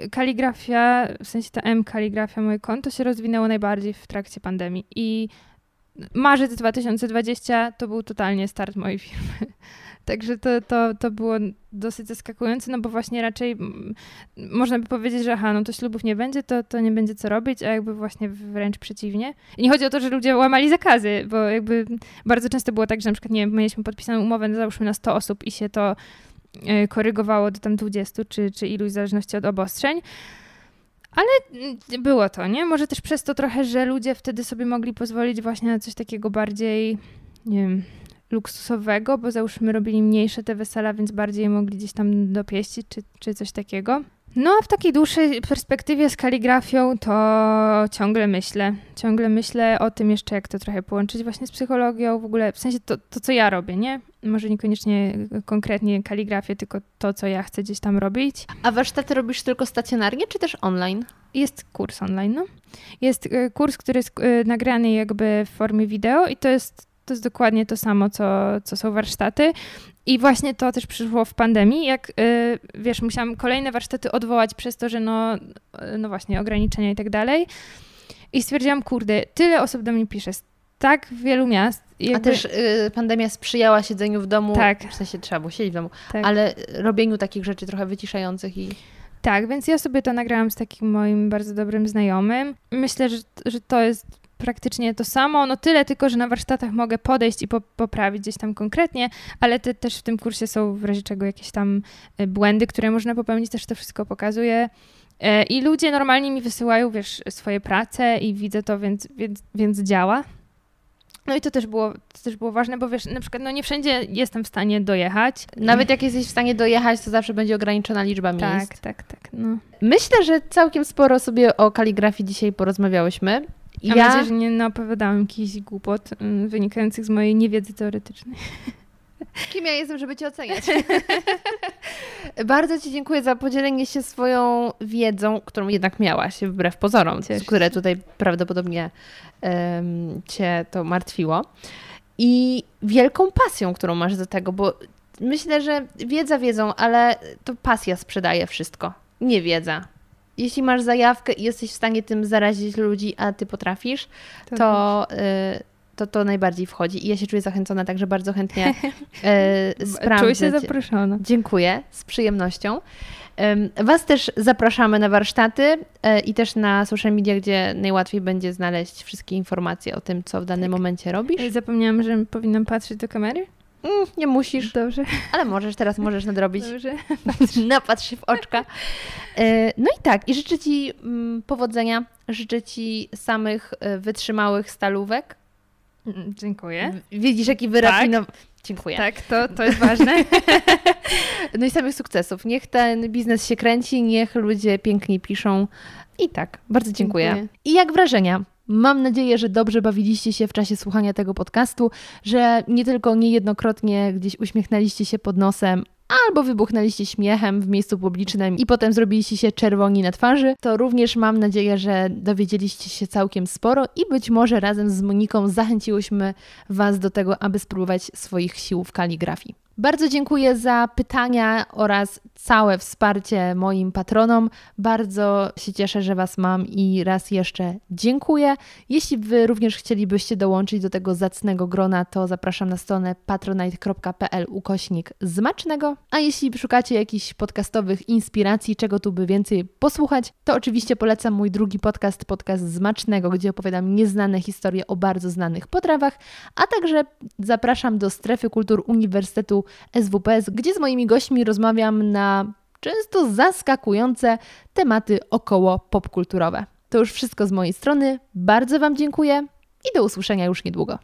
y, kaligrafia, w sensie ta M kaligrafia, moje konto się rozwinęło najbardziej w trakcie pandemii i marzec 2020 to był totalnie start mojej firmy. Także to, to, to było dosyć zaskakujące, no bo właśnie raczej mm, można by powiedzieć, że aha, no to ślubów nie będzie, to, to nie będzie co robić, a jakby właśnie wręcz przeciwnie. I nie chodzi o to, że ludzie łamali zakazy, bo jakby bardzo często było tak, że na przykład, nie wiem, mieliśmy podpisaną umowę, no załóżmy na 100 osób i się to e, korygowało do tam 20 czy, czy iluś w zależności od obostrzeń. Ale mm, było to, nie? Może też przez to trochę, że ludzie wtedy sobie mogli pozwolić właśnie na coś takiego bardziej, nie wiem, luksusowego, bo załóżmy robili mniejsze te wesela, więc bardziej mogli gdzieś tam dopieścić czy, czy coś takiego. No a w takiej dłuższej perspektywie z kaligrafią to ciągle myślę. Ciągle myślę o tym jeszcze, jak to trochę połączyć właśnie z psychologią, w ogóle w sensie to, to co ja robię, nie? Może niekoniecznie konkretnie kaligrafię, tylko to, co ja chcę gdzieś tam robić. A warsztaty robisz tylko stacjonarnie, czy też online? Jest kurs online, no. Jest y, kurs, który jest y, nagrany jakby w formie wideo i to jest, to jest dokładnie to samo, co, co są warsztaty. I właśnie to też przyszło w pandemii, jak y, wiesz, musiałam kolejne warsztaty odwołać przez to, że no, no właśnie ograniczenia i tak dalej. I stwierdziłam, kurde, tyle osób do mnie pisze z tak wielu miast. A jakby- też y, pandemia sprzyjała siedzeniu w domu, Tak. w sensie trzeba było siedzieć w domu, tak. ale robieniu takich rzeczy trochę wyciszających i Tak, więc ja sobie to nagrałam z takim moim bardzo dobrym znajomym. Myślę, że, że to jest praktycznie to samo, no tyle tylko, że na warsztatach mogę podejść i po, poprawić gdzieś tam konkretnie, ale te, też w tym kursie są w razie czego jakieś tam y, błędy, które można popełnić, też to wszystko pokazuję. E, I ludzie normalnie mi wysyłają, wiesz, swoje prace i widzę to, więc, więc, więc działa. No i to też było, to też było ważne, bo wiesz, na przykład no nie wszędzie jestem w stanie dojechać. Nawet jak jesteś w stanie dojechać, to zawsze będzie ograniczona liczba miejsc. Tak, tak, tak. No. Myślę, że całkiem sporo sobie o kaligrafii dzisiaj porozmawiałyśmy. Mam nadzieję, że nie naopowiadałam jakichś głupot mm, wynikających z mojej niewiedzy teoretycznej. Kim ja jestem, żeby Cię oceniać? Bardzo Ci dziękuję za podzielenie się swoją wiedzą, którą jednak miałaś, wbrew pozorom, Cieszę które tutaj prawdopodobnie em, Cię to martwiło. I wielką pasją, którą masz do tego, bo myślę, że wiedza wiedzą, ale to pasja sprzedaje wszystko, nie wiedza. Jeśli masz zajawkę i jesteś w stanie tym zarazić ludzi, a Ty potrafisz, to, y, to to najbardziej wchodzi. I ja się czuję zachęcona, także bardzo chętnie y, sprawdzę. Czuję się zaproszona. Dziękuję, z przyjemnością. Was też zapraszamy na warsztaty y, i też na social media, gdzie najłatwiej będzie znaleźć wszystkie informacje o tym, co w danym momencie robisz. Zapomniałam, że powinnam patrzeć do kamery? Mm, nie musisz, Dobrze, ale możesz, teraz możesz nadrobić. dobrze. Napatrz się w oczka. Y, No i tak, i życzę Ci mm, powodzenia, życzę Ci samych y, wytrzymałych stalówek. Mm, Dziękuję. Widzisz, jaki wyrafinowany. Dziękuję. Tak, to, to jest ważne. No i samych sukcesów. Niech ten biznes się kręci, niech ludzie pięknie piszą. I tak, bardzo dziękuję. Dziękuję. I jak wrażenia? Mam nadzieję, że dobrze bawiliście się w czasie słuchania tego podcastu, że nie tylko niejednokrotnie gdzieś uśmiechnęliście się pod nosem, albo wybuchnęliście śmiechem w miejscu publicznym i potem zrobiliście się czerwoni na twarzy, to również mam nadzieję, że dowiedzieliście się całkiem sporo i być może razem z Moniką zachęciłyśmy Was do tego, aby spróbować swoich sił w kaligrafii. Bardzo dziękuję za pytania oraz całe wsparcie moim patronom. Bardzo się cieszę, że Was mam i raz jeszcze dziękuję. Jeśli Wy również chcielibyście dołączyć do tego zacnego grona, to zapraszam na stronę patronite.pl ukośnik zmacznego. A jeśli szukacie jakichś podcastowych inspiracji, czego tu by więcej posłuchać, to oczywiście polecam mój drugi podcast, podcast Zmacznego, gdzie opowiadam nieznane historie o bardzo znanych potrawach, a także zapraszam do strefy kultur Uniwersytetu SWPS, gdzie z moimi gośćmi rozmawiam na często zaskakujące tematy około popkulturowe. To już wszystko z mojej strony. Bardzo Wam dziękuję i do usłyszenia już niedługo.